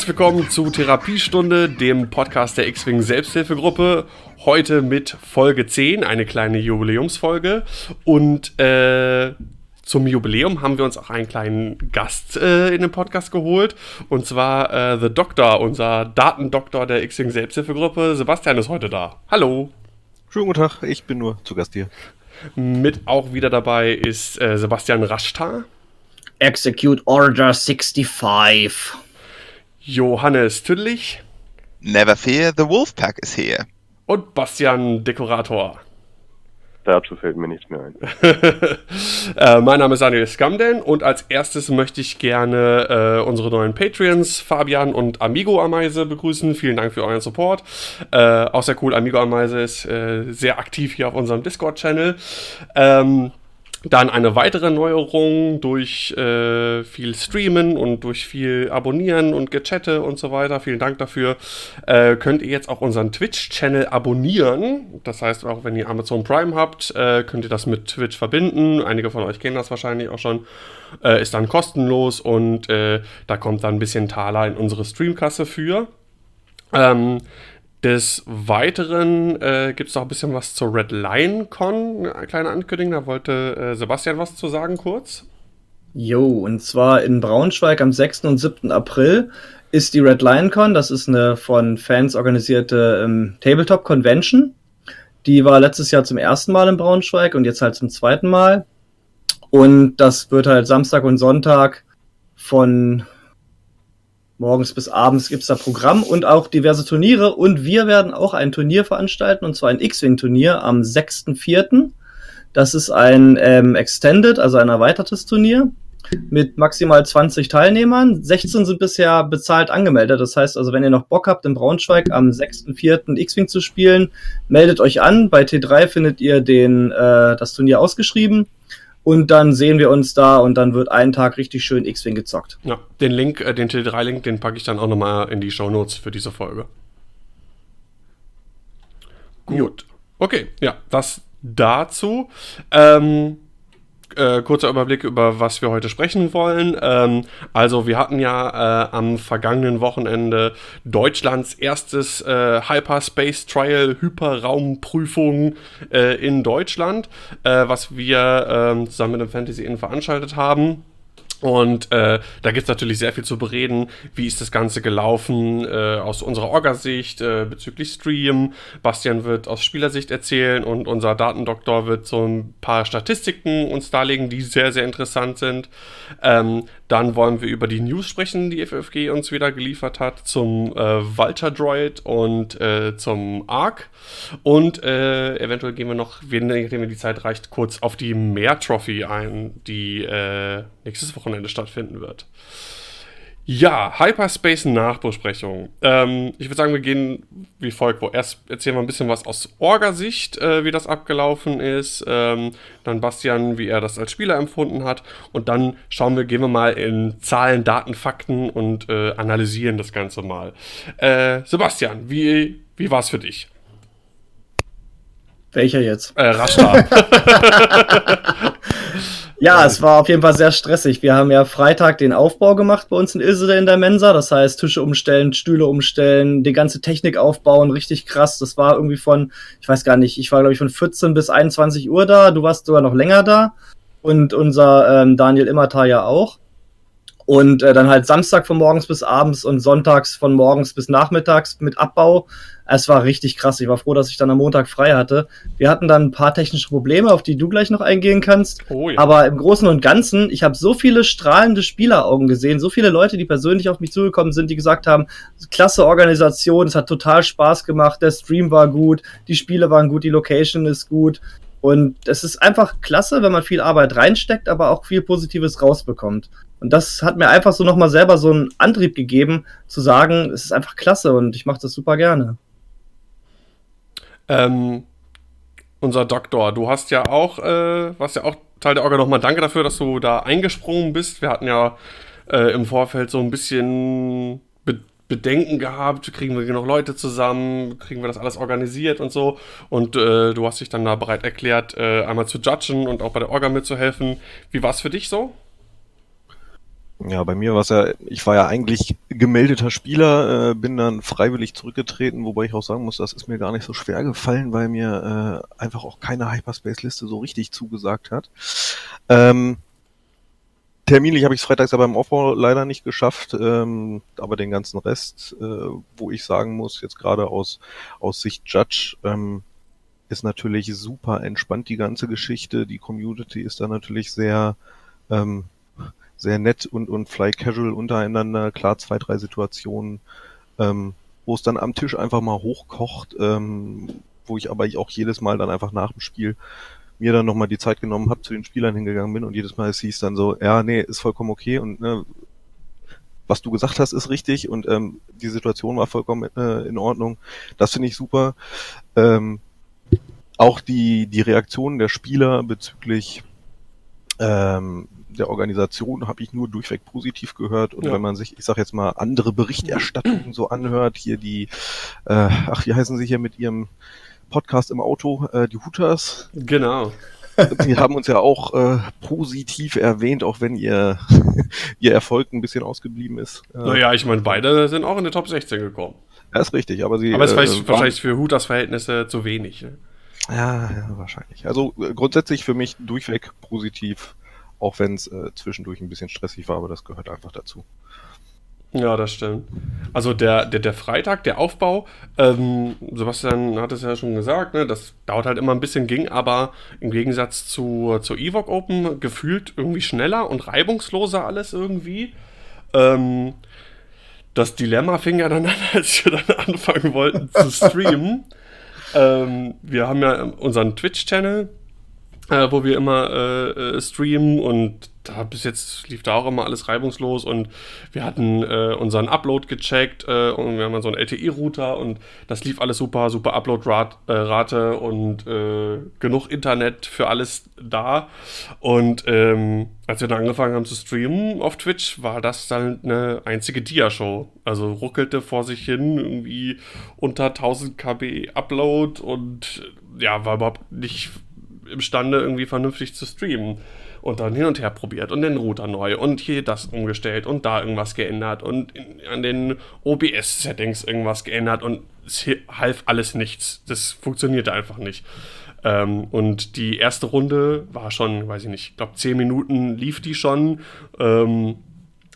Herzlich willkommen zu Therapiestunde, dem Podcast der X-Wing Selbsthilfegruppe. Heute mit Folge 10, eine kleine Jubiläumsfolge. Und äh, zum Jubiläum haben wir uns auch einen kleinen Gast äh, in den Podcast geholt. Und zwar äh, The Doctor, unser Datendoktor der X-Wing Selbsthilfegruppe. Sebastian ist heute da. Hallo. Schönen guten Tag, ich bin nur zu Gast hier. Mit auch wieder dabei ist äh, Sebastian Raschtar. Execute Order 65. Johannes Tüdlich. Never fear, the Wolfpack is here. Und Bastian Dekorator. Dazu fällt mir nichts mehr ein. äh, mein Name ist Daniel Scamden und als erstes möchte ich gerne äh, unsere neuen Patreons, Fabian und Amigo Ameise, begrüßen. Vielen Dank für euren Support. Äh, auch sehr cool, Amigo Ameise ist äh, sehr aktiv hier auf unserem Discord-Channel. Ähm, dann eine weitere Neuerung durch äh, viel Streamen und durch viel Abonnieren und Gechatte und so weiter. Vielen Dank dafür. Äh, könnt ihr jetzt auch unseren Twitch-Channel abonnieren. Das heißt, auch wenn ihr Amazon Prime habt, äh, könnt ihr das mit Twitch verbinden. Einige von euch kennen das wahrscheinlich auch schon. Äh, ist dann kostenlos und äh, da kommt dann ein bisschen Taler in unsere Streamkasse für. Ähm, des Weiteren äh, gibt es noch ein bisschen was zur Red Lion Con, eine kleine Ankündigung. Da wollte äh, Sebastian was zu sagen, kurz. Jo, und zwar in Braunschweig am 6. und 7. April ist die Red Lion Con. Das ist eine von Fans organisierte ähm, Tabletop Convention. Die war letztes Jahr zum ersten Mal in Braunschweig und jetzt halt zum zweiten Mal. Und das wird halt Samstag und Sonntag von morgens bis abends gibt's da Programm und auch diverse Turniere. Und wir werden auch ein Turnier veranstalten, und zwar ein X-Wing-Turnier am 6.4. Das ist ein ähm, Extended, also ein erweitertes Turnier mit maximal 20 Teilnehmern. 16 sind bisher bezahlt angemeldet. Das heißt also, wenn ihr noch Bock habt, in Braunschweig am 6.4. X-Wing zu spielen, meldet euch an. Bei T3 findet ihr den, äh, das Turnier ausgeschrieben. Und dann sehen wir uns da und dann wird einen Tag richtig schön X-Wing gezockt. Ja, den Link, äh, den T3-Link, den packe ich dann auch nochmal in die Show Notes für diese Folge. Gut. Okay, ja, das dazu. Ähm, äh, kurzer Überblick über was wir heute sprechen wollen. Ähm, also wir hatten ja äh, am vergangenen Wochenende Deutschlands erstes äh, Hyperspace Trial Hyperraumprüfung äh, in Deutschland, äh, was wir ähm, zusammen mit dem Fantasy Inn veranstaltet haben. Und äh, da gibt es natürlich sehr viel zu bereden. Wie ist das Ganze gelaufen äh, aus unserer Orga-Sicht äh, bezüglich Stream? Bastian wird aus Spielersicht erzählen und unser Datendoktor wird so ein paar Statistiken uns darlegen, die sehr, sehr interessant sind. Ähm, dann wollen wir über die News sprechen, die FFG uns wieder geliefert hat, zum äh, Vulture Droid und äh, zum Arc. Und äh, eventuell gehen wir noch, nachdem mir die Zeit reicht, kurz auf die Mehr Trophy ein, die äh, nächstes Wochenende stattfinden wird. Ja, Hyperspace-Nachbesprechung. Ähm, ich würde sagen, wir gehen wie folgt. Wo erst erzählen wir ein bisschen was aus Orga-Sicht, äh, wie das abgelaufen ist. Ähm, dann Bastian, wie er das als Spieler empfunden hat. Und dann schauen wir, gehen wir mal in Zahlen, Daten, Fakten und äh, analysieren das Ganze mal. Äh, Sebastian, wie, wie war es für dich? Welcher jetzt? Äh, Rashtar. Ja, es war auf jeden Fall sehr stressig. Wir haben ja Freitag den Aufbau gemacht bei uns in Ilsede in der Mensa. Das heißt, Tische umstellen, Stühle umstellen, die ganze Technik aufbauen, richtig krass. Das war irgendwie von, ich weiß gar nicht, ich war glaube ich von 14 bis 21 Uhr da. Du warst sogar noch länger da. Und unser ähm, Daniel Immertal ja auch. Und äh, dann halt Samstag von morgens bis abends und sonntags von morgens bis nachmittags mit Abbau. Es war richtig krass. Ich war froh, dass ich dann am Montag frei hatte. Wir hatten dann ein paar technische Probleme, auf die du gleich noch eingehen kannst. Oh, ja. Aber im Großen und Ganzen, ich habe so viele strahlende Spieleraugen gesehen, so viele Leute, die persönlich auf mich zugekommen sind, die gesagt haben, klasse Organisation, es hat total Spaß gemacht, der Stream war gut, die Spiele waren gut, die Location ist gut. Und es ist einfach klasse, wenn man viel Arbeit reinsteckt, aber auch viel Positives rausbekommt. Und das hat mir einfach so nochmal selber so einen Antrieb gegeben, zu sagen, es ist einfach klasse und ich mache das super gerne. Ähm, unser Doktor, du hast ja auch, äh, warst ja auch Teil der Orga nochmal danke dafür, dass du da eingesprungen bist. Wir hatten ja äh, im Vorfeld so ein bisschen Be Bedenken gehabt, kriegen wir genug Leute zusammen, kriegen wir das alles organisiert und so. Und äh, du hast dich dann da bereit erklärt, äh, einmal zu judgen und auch bei der Orga mitzuhelfen. Wie war es für dich so? Ja, bei mir war es ja, ich war ja eigentlich gemeldeter Spieler, äh, bin dann freiwillig zurückgetreten, wobei ich auch sagen muss, das ist mir gar nicht so schwer gefallen, weil mir äh, einfach auch keine Hyperspace-Liste so richtig zugesagt hat. Ähm, terminlich habe ich es freitags aber im Aufbau leider nicht geschafft, ähm, aber den ganzen Rest, äh, wo ich sagen muss, jetzt gerade aus, aus Sicht Judge, ähm, ist natürlich super entspannt die ganze Geschichte. Die Community ist da natürlich sehr ähm, sehr nett und, und fly casual untereinander. Klar, zwei, drei Situationen, ähm, wo es dann am Tisch einfach mal hochkocht, ähm, wo ich aber auch jedes Mal dann einfach nach dem Spiel mir dann nochmal die Zeit genommen habe, zu den Spielern hingegangen bin und jedes Mal hieß dann so, ja, nee, ist vollkommen okay und ne, was du gesagt hast, ist richtig und ähm, die Situation war vollkommen äh, in Ordnung. Das finde ich super. Ähm, auch die, die Reaktionen der Spieler bezüglich ähm, der Organisation habe ich nur durchweg positiv gehört. Und ja. wenn man sich, ich sag jetzt mal, andere Berichterstattungen so anhört, hier die, äh, ach, wie heißen sie hier mit ihrem Podcast im Auto, äh, die Hooters. Genau. Die haben uns ja auch äh, positiv erwähnt, auch wenn ihr, ihr Erfolg ein bisschen ausgeblieben ist. Äh, naja, ich meine, beide sind auch in die Top 16 gekommen. Ja, ist richtig, aber sie. Aber es ist äh, wahrscheinlich für Hooters Verhältnisse zu wenig. Ne? Ja, ja, wahrscheinlich. Also äh, grundsätzlich für mich durchweg positiv auch wenn es äh, zwischendurch ein bisschen stressig war, aber das gehört einfach dazu. Ja, das stimmt. Also der, der, der Freitag, der Aufbau, ähm, Sebastian hat es ja schon gesagt, ne, das dauert halt immer ein bisschen, ging aber im Gegensatz zu, zur Evoc Open gefühlt irgendwie schneller und reibungsloser alles irgendwie. Ähm, das Dilemma fing ja dann an, als wir dann anfangen wollten zu streamen. ähm, wir haben ja unseren Twitch-Channel, äh, wo wir immer äh, äh, streamen und da bis jetzt lief da auch immer alles reibungslos und wir hatten äh, unseren Upload gecheckt äh, und wir haben so einen LTE-Router und das lief alles super, super Upload-Rate äh, und genug Internet für alles da. Und ähm, als wir dann angefangen haben zu streamen auf Twitch, war das dann eine einzige Dia-Show. Also ruckelte vor sich hin, irgendwie unter 1000 KB Upload und ja, war überhaupt nicht imstande, irgendwie vernünftig zu streamen. Und dann hin und her probiert und den Router neu und hier das umgestellt und da irgendwas geändert und in, an den OBS-Settings irgendwas geändert und es half alles nichts. Das funktionierte einfach nicht. Ähm, und die erste Runde war schon, weiß ich nicht, ich glaube, zehn Minuten lief die schon. Ähm,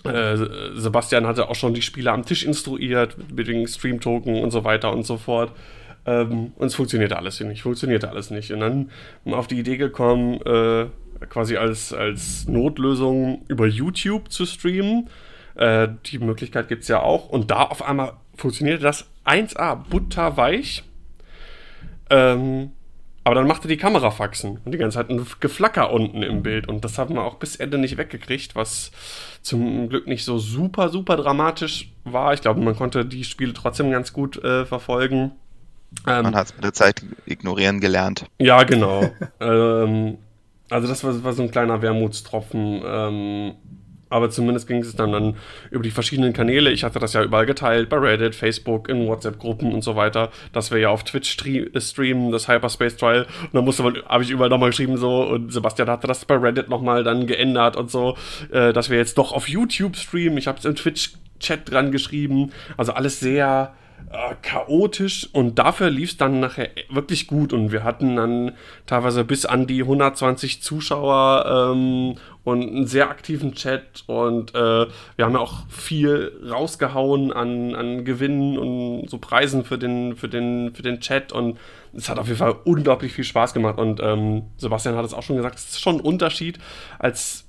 äh, Sebastian hatte auch schon die Spieler am Tisch instruiert mit den Stream-Token und so weiter und so fort. Ähm, und es funktionierte alles nicht, funktionierte alles nicht. Und dann auf die Idee gekommen, äh, quasi als, als Notlösung über YouTube zu streamen. Äh, die Möglichkeit gibt es ja auch. Und da auf einmal funktionierte das 1A, butterweich. Ähm, aber dann machte die Kamera Faxen und die ganze Zeit ein Geflacker unten im Bild. Und das haben wir auch bis Ende nicht weggekriegt, was zum Glück nicht so super, super dramatisch war. Ich glaube, man konnte die Spiele trotzdem ganz gut äh, verfolgen. Ähm, Man hat es mit der Zeit ignorieren gelernt. Ja, genau. ähm, also das war, war, so ein kleiner Wermutstropfen. Ähm, aber zumindest ging es dann, dann über die verschiedenen Kanäle. Ich hatte das ja überall geteilt, bei Reddit, Facebook, in WhatsApp-Gruppen und so weiter, dass wir ja auf Twitch äh, streamen, das Hyperspace Trial. Und dann musste man, habe ich überall nochmal geschrieben so und Sebastian hatte das bei Reddit nochmal dann geändert und so, äh, dass wir jetzt doch auf YouTube streamen. Ich habe es im Twitch-Chat dran geschrieben. Also alles sehr äh, chaotisch und dafür lief es dann nachher wirklich gut. Und wir hatten dann teilweise bis an die 120 Zuschauer ähm, und einen sehr aktiven Chat. Und äh, wir haben ja auch viel rausgehauen an, an Gewinnen und so Preisen für den, für, den, für den Chat. Und es hat auf jeden Fall unglaublich viel Spaß gemacht. Und ähm, Sebastian hat es auch schon gesagt, es ist schon ein Unterschied, als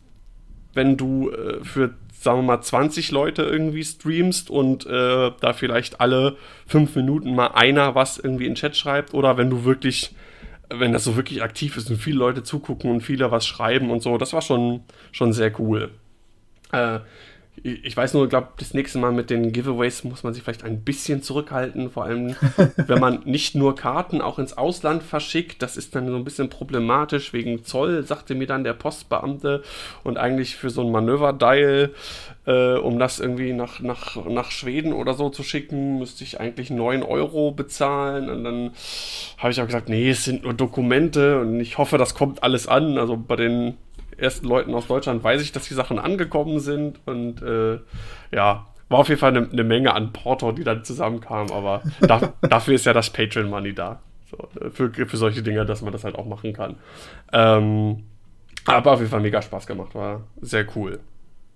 wenn du äh, für sagen wir mal, 20 Leute irgendwie streamst und äh, da vielleicht alle fünf Minuten mal einer was irgendwie in Chat schreibt oder wenn du wirklich, wenn das so wirklich aktiv ist und viele Leute zugucken und viele was schreiben und so, das war schon, schon sehr cool. Äh, ich weiß nur, ich glaube, das nächste Mal mit den Giveaways muss man sich vielleicht ein bisschen zurückhalten, vor allem wenn man nicht nur Karten auch ins Ausland verschickt. Das ist dann so ein bisschen problematisch wegen Zoll, sagte mir dann der Postbeamte. Und eigentlich für so ein Manöverdial, äh, um das irgendwie nach, nach, nach Schweden oder so zu schicken, müsste ich eigentlich 9 Euro bezahlen. Und dann habe ich auch gesagt, nee, es sind nur Dokumente und ich hoffe, das kommt alles an. Also bei den ersten Leuten aus Deutschland weiß ich, dass die Sachen angekommen sind und äh, ja, war auf jeden Fall eine, eine Menge an Porto, die dann zusammenkam, aber da, dafür ist ja das Patreon Money da. So, für, für solche Dinge, dass man das halt auch machen kann. Ähm, aber auf jeden Fall mega Spaß gemacht, war sehr cool.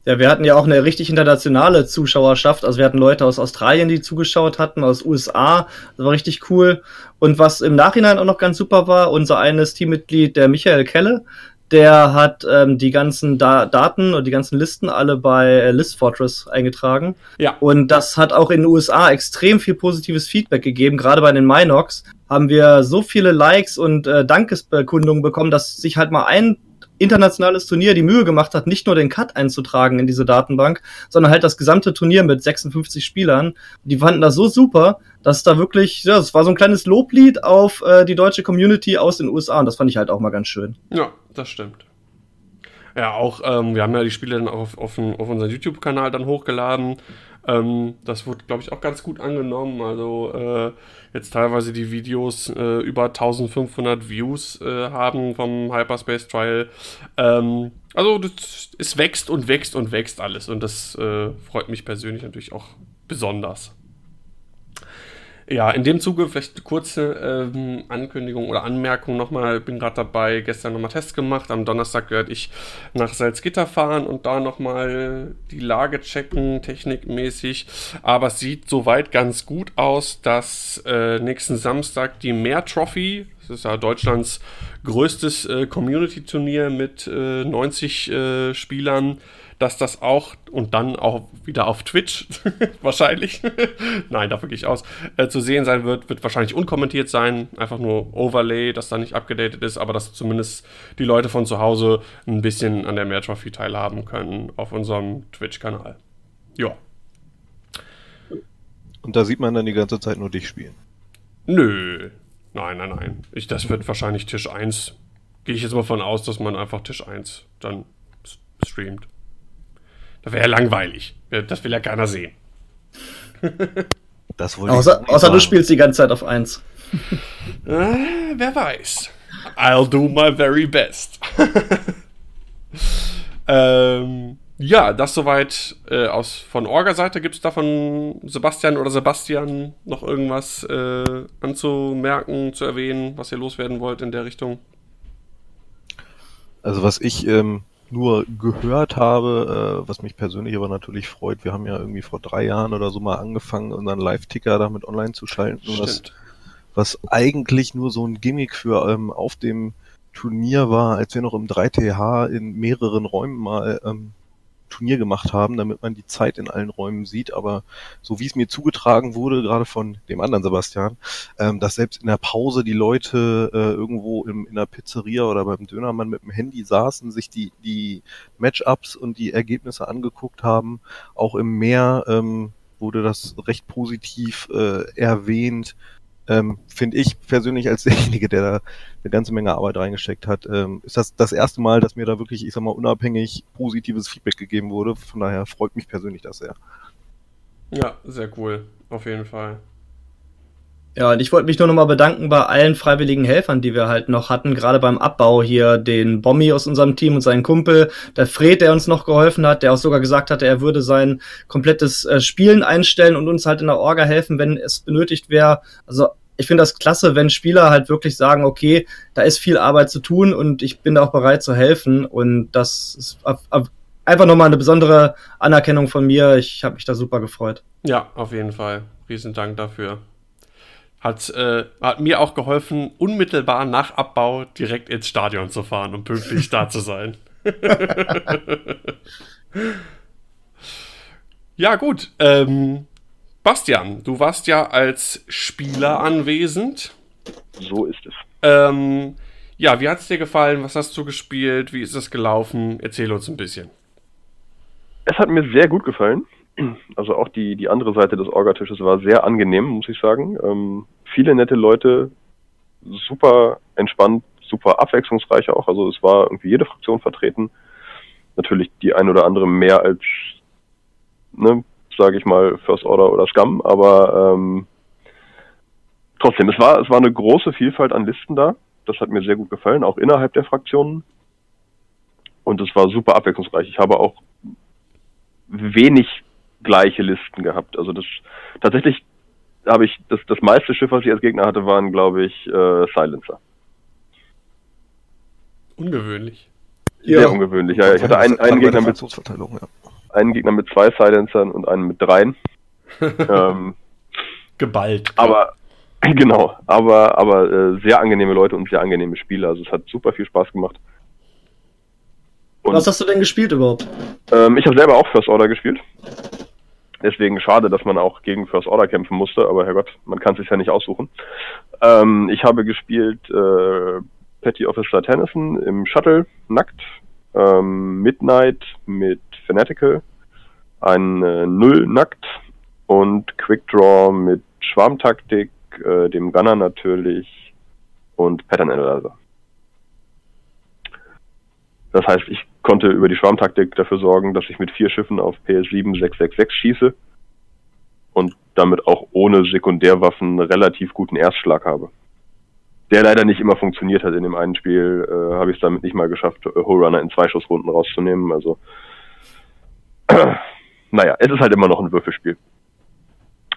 Ja, wir hatten ja auch eine richtig internationale Zuschauerschaft. Also wir hatten Leute aus Australien, die zugeschaut hatten, aus USA. Das war richtig cool. Und was im Nachhinein auch noch ganz super war, unser eines Teammitglied, der Michael Kelle, der hat ähm, die ganzen da Daten und die ganzen Listen alle bei äh, List Fortress eingetragen. Ja. Und das hat auch in den USA extrem viel positives Feedback gegeben. Gerade bei den Minox haben wir so viele Likes und äh, Dankesbekundungen bekommen, dass sich halt mal ein internationales Turnier die Mühe gemacht hat, nicht nur den Cut einzutragen in diese Datenbank, sondern halt das gesamte Turnier mit 56 Spielern. Die fanden das so super, dass da wirklich, ja, es war so ein kleines Loblied auf äh, die deutsche Community aus den USA und das fand ich halt auch mal ganz schön. Ja, das stimmt. Ja, auch, ähm, wir haben ja die Spiele dann auf, auf, auf unseren YouTube-Kanal dann hochgeladen. Ähm, das wurde, glaube ich, auch ganz gut angenommen. Also äh, jetzt teilweise die Videos äh, über 1500 Views äh, haben vom Hyperspace Trial. Ähm, also das, es wächst und wächst und wächst alles und das äh, freut mich persönlich natürlich auch besonders. Ja, in dem Zuge vielleicht eine kurze ähm, Ankündigung oder Anmerkung nochmal. Bin gerade dabei, gestern nochmal Tests gemacht. Am Donnerstag werde ich nach Salzgitter fahren und da nochmal die Lage checken, technikmäßig. Aber es sieht soweit ganz gut aus, dass äh, nächsten Samstag die Mehr Trophy, das ist ja Deutschlands größtes äh, Community-Turnier mit äh, 90 äh, Spielern, dass das auch und dann auch wieder auf Twitch wahrscheinlich, nein, davon gehe ich aus, äh, zu sehen sein wird, wird wahrscheinlich unkommentiert sein, einfach nur Overlay, das da nicht abgedatet ist, aber dass zumindest die Leute von zu Hause ein bisschen an der Mehr Trophy teilhaben können auf unserem Twitch-Kanal. Ja. Und da sieht man dann die ganze Zeit nur dich spielen. Nö. Nein, nein, nein. Ich, das wird wahrscheinlich Tisch 1. Gehe ich jetzt mal von aus, dass man einfach Tisch 1 dann streamt. Das wäre ja langweilig. Das will ja keiner sehen. das wohl außer, außer du spielst die ganze Zeit auf 1. äh, wer weiß. I'll do my very best. ähm, ja, das soweit äh, aus von Orga-Seite. Gibt es da von Sebastian oder Sebastian noch irgendwas äh, anzumerken, zu erwähnen, was ihr loswerden wollt in der Richtung? Also was ich ähm, nur gehört habe, äh, was mich persönlich aber natürlich freut. Wir haben ja irgendwie vor drei Jahren oder so mal angefangen, unseren Live-Ticker damit online zu schalten. Was, was eigentlich nur so ein Gimmick für ähm, auf dem Turnier war, als wir noch im 3TH in mehreren Räumen mal ähm, Turnier gemacht haben, damit man die Zeit in allen Räumen sieht. Aber so wie es mir zugetragen wurde, gerade von dem anderen Sebastian, ähm, dass selbst in der Pause die Leute äh, irgendwo im, in der Pizzeria oder beim Dönermann mit dem Handy saßen, sich die, die Matchups und die Ergebnisse angeguckt haben. Auch im Meer ähm, wurde das recht positiv äh, erwähnt ähm, finde ich persönlich als derjenige, der da eine ganze Menge Arbeit reingesteckt hat, ähm, ist das das erste Mal, dass mir da wirklich, ich sag mal, unabhängig positives Feedback gegeben wurde. Von daher freut mich persönlich das sehr. Ja, sehr cool. Auf jeden Fall. Ja, und ich wollte mich nur nochmal bedanken bei allen freiwilligen Helfern, die wir halt noch hatten, gerade beim Abbau hier, den Bommi aus unserem Team und seinen Kumpel, der Fred, der uns noch geholfen hat, der auch sogar gesagt hatte, er würde sein komplettes äh, Spielen einstellen und uns halt in der Orga helfen, wenn es benötigt wäre. Also ich finde das klasse, wenn Spieler halt wirklich sagen, okay, da ist viel Arbeit zu tun und ich bin da auch bereit zu helfen. Und das ist einfach nochmal eine besondere Anerkennung von mir. Ich habe mich da super gefreut. Ja, auf jeden Fall. Riesen Dank dafür. Hat, äh, hat mir auch geholfen, unmittelbar nach Abbau direkt ins Stadion zu fahren, um pünktlich da zu sein. ja, gut. Ähm, Bastian, du warst ja als Spieler anwesend. So ist es. Ähm, ja, wie hat es dir gefallen? Was hast du gespielt? Wie ist es gelaufen? Erzähl uns ein bisschen. Es hat mir sehr gut gefallen. Also auch die, die andere Seite des Orgatisches war sehr angenehm, muss ich sagen. Ähm, viele nette Leute, super entspannt, super abwechslungsreich auch. Also es war irgendwie jede Fraktion vertreten. Natürlich die ein oder andere mehr als ne, sage ich mal, First Order oder Scum, aber ähm, trotzdem, es war, es war eine große Vielfalt an Listen da. Das hat mir sehr gut gefallen, auch innerhalb der Fraktionen. Und es war super abwechslungsreich. Ich habe auch wenig gleiche Listen gehabt. Also das tatsächlich habe ich das, das meiste Schiff, was ich als Gegner hatte, waren, glaube ich, äh, Silencer. Ungewöhnlich. Sehr Ja. ungewöhnlich. Ja, ich hatte einen, einen, Gegner mit, ja. einen Gegner mit zwei Silencern und einen mit dreien. ähm, Geballt. aber genau, aber aber äh, sehr angenehme Leute und sehr angenehme Spiele. Also es hat super viel Spaß gemacht. Und Was hast du denn gespielt überhaupt? ähm, ich habe selber auch First Order gespielt. Deswegen schade, dass man auch gegen First Order kämpfen musste, aber Herrgott, man kann es sich ja nicht aussuchen. Ähm, ich habe gespielt äh, Petty Officer Tennyson im Shuttle, nackt, ähm, Midnight mit Fanatical, ein äh, Null nackt und Quick Draw mit Schwarmtaktik, äh, dem Gunner natürlich und Pattern Analyzer. Das heißt, ich konnte über die Schwarmtaktik dafür sorgen, dass ich mit vier Schiffen auf PS7 666 schieße und damit auch ohne Sekundärwaffen relativ guten Erstschlag habe. Der leider nicht immer funktioniert hat in dem einen Spiel, äh, habe ich es damit nicht mal geschafft, Whole Runner in zwei Schussrunden rauszunehmen. Also, naja, es ist halt immer noch ein Würfelspiel.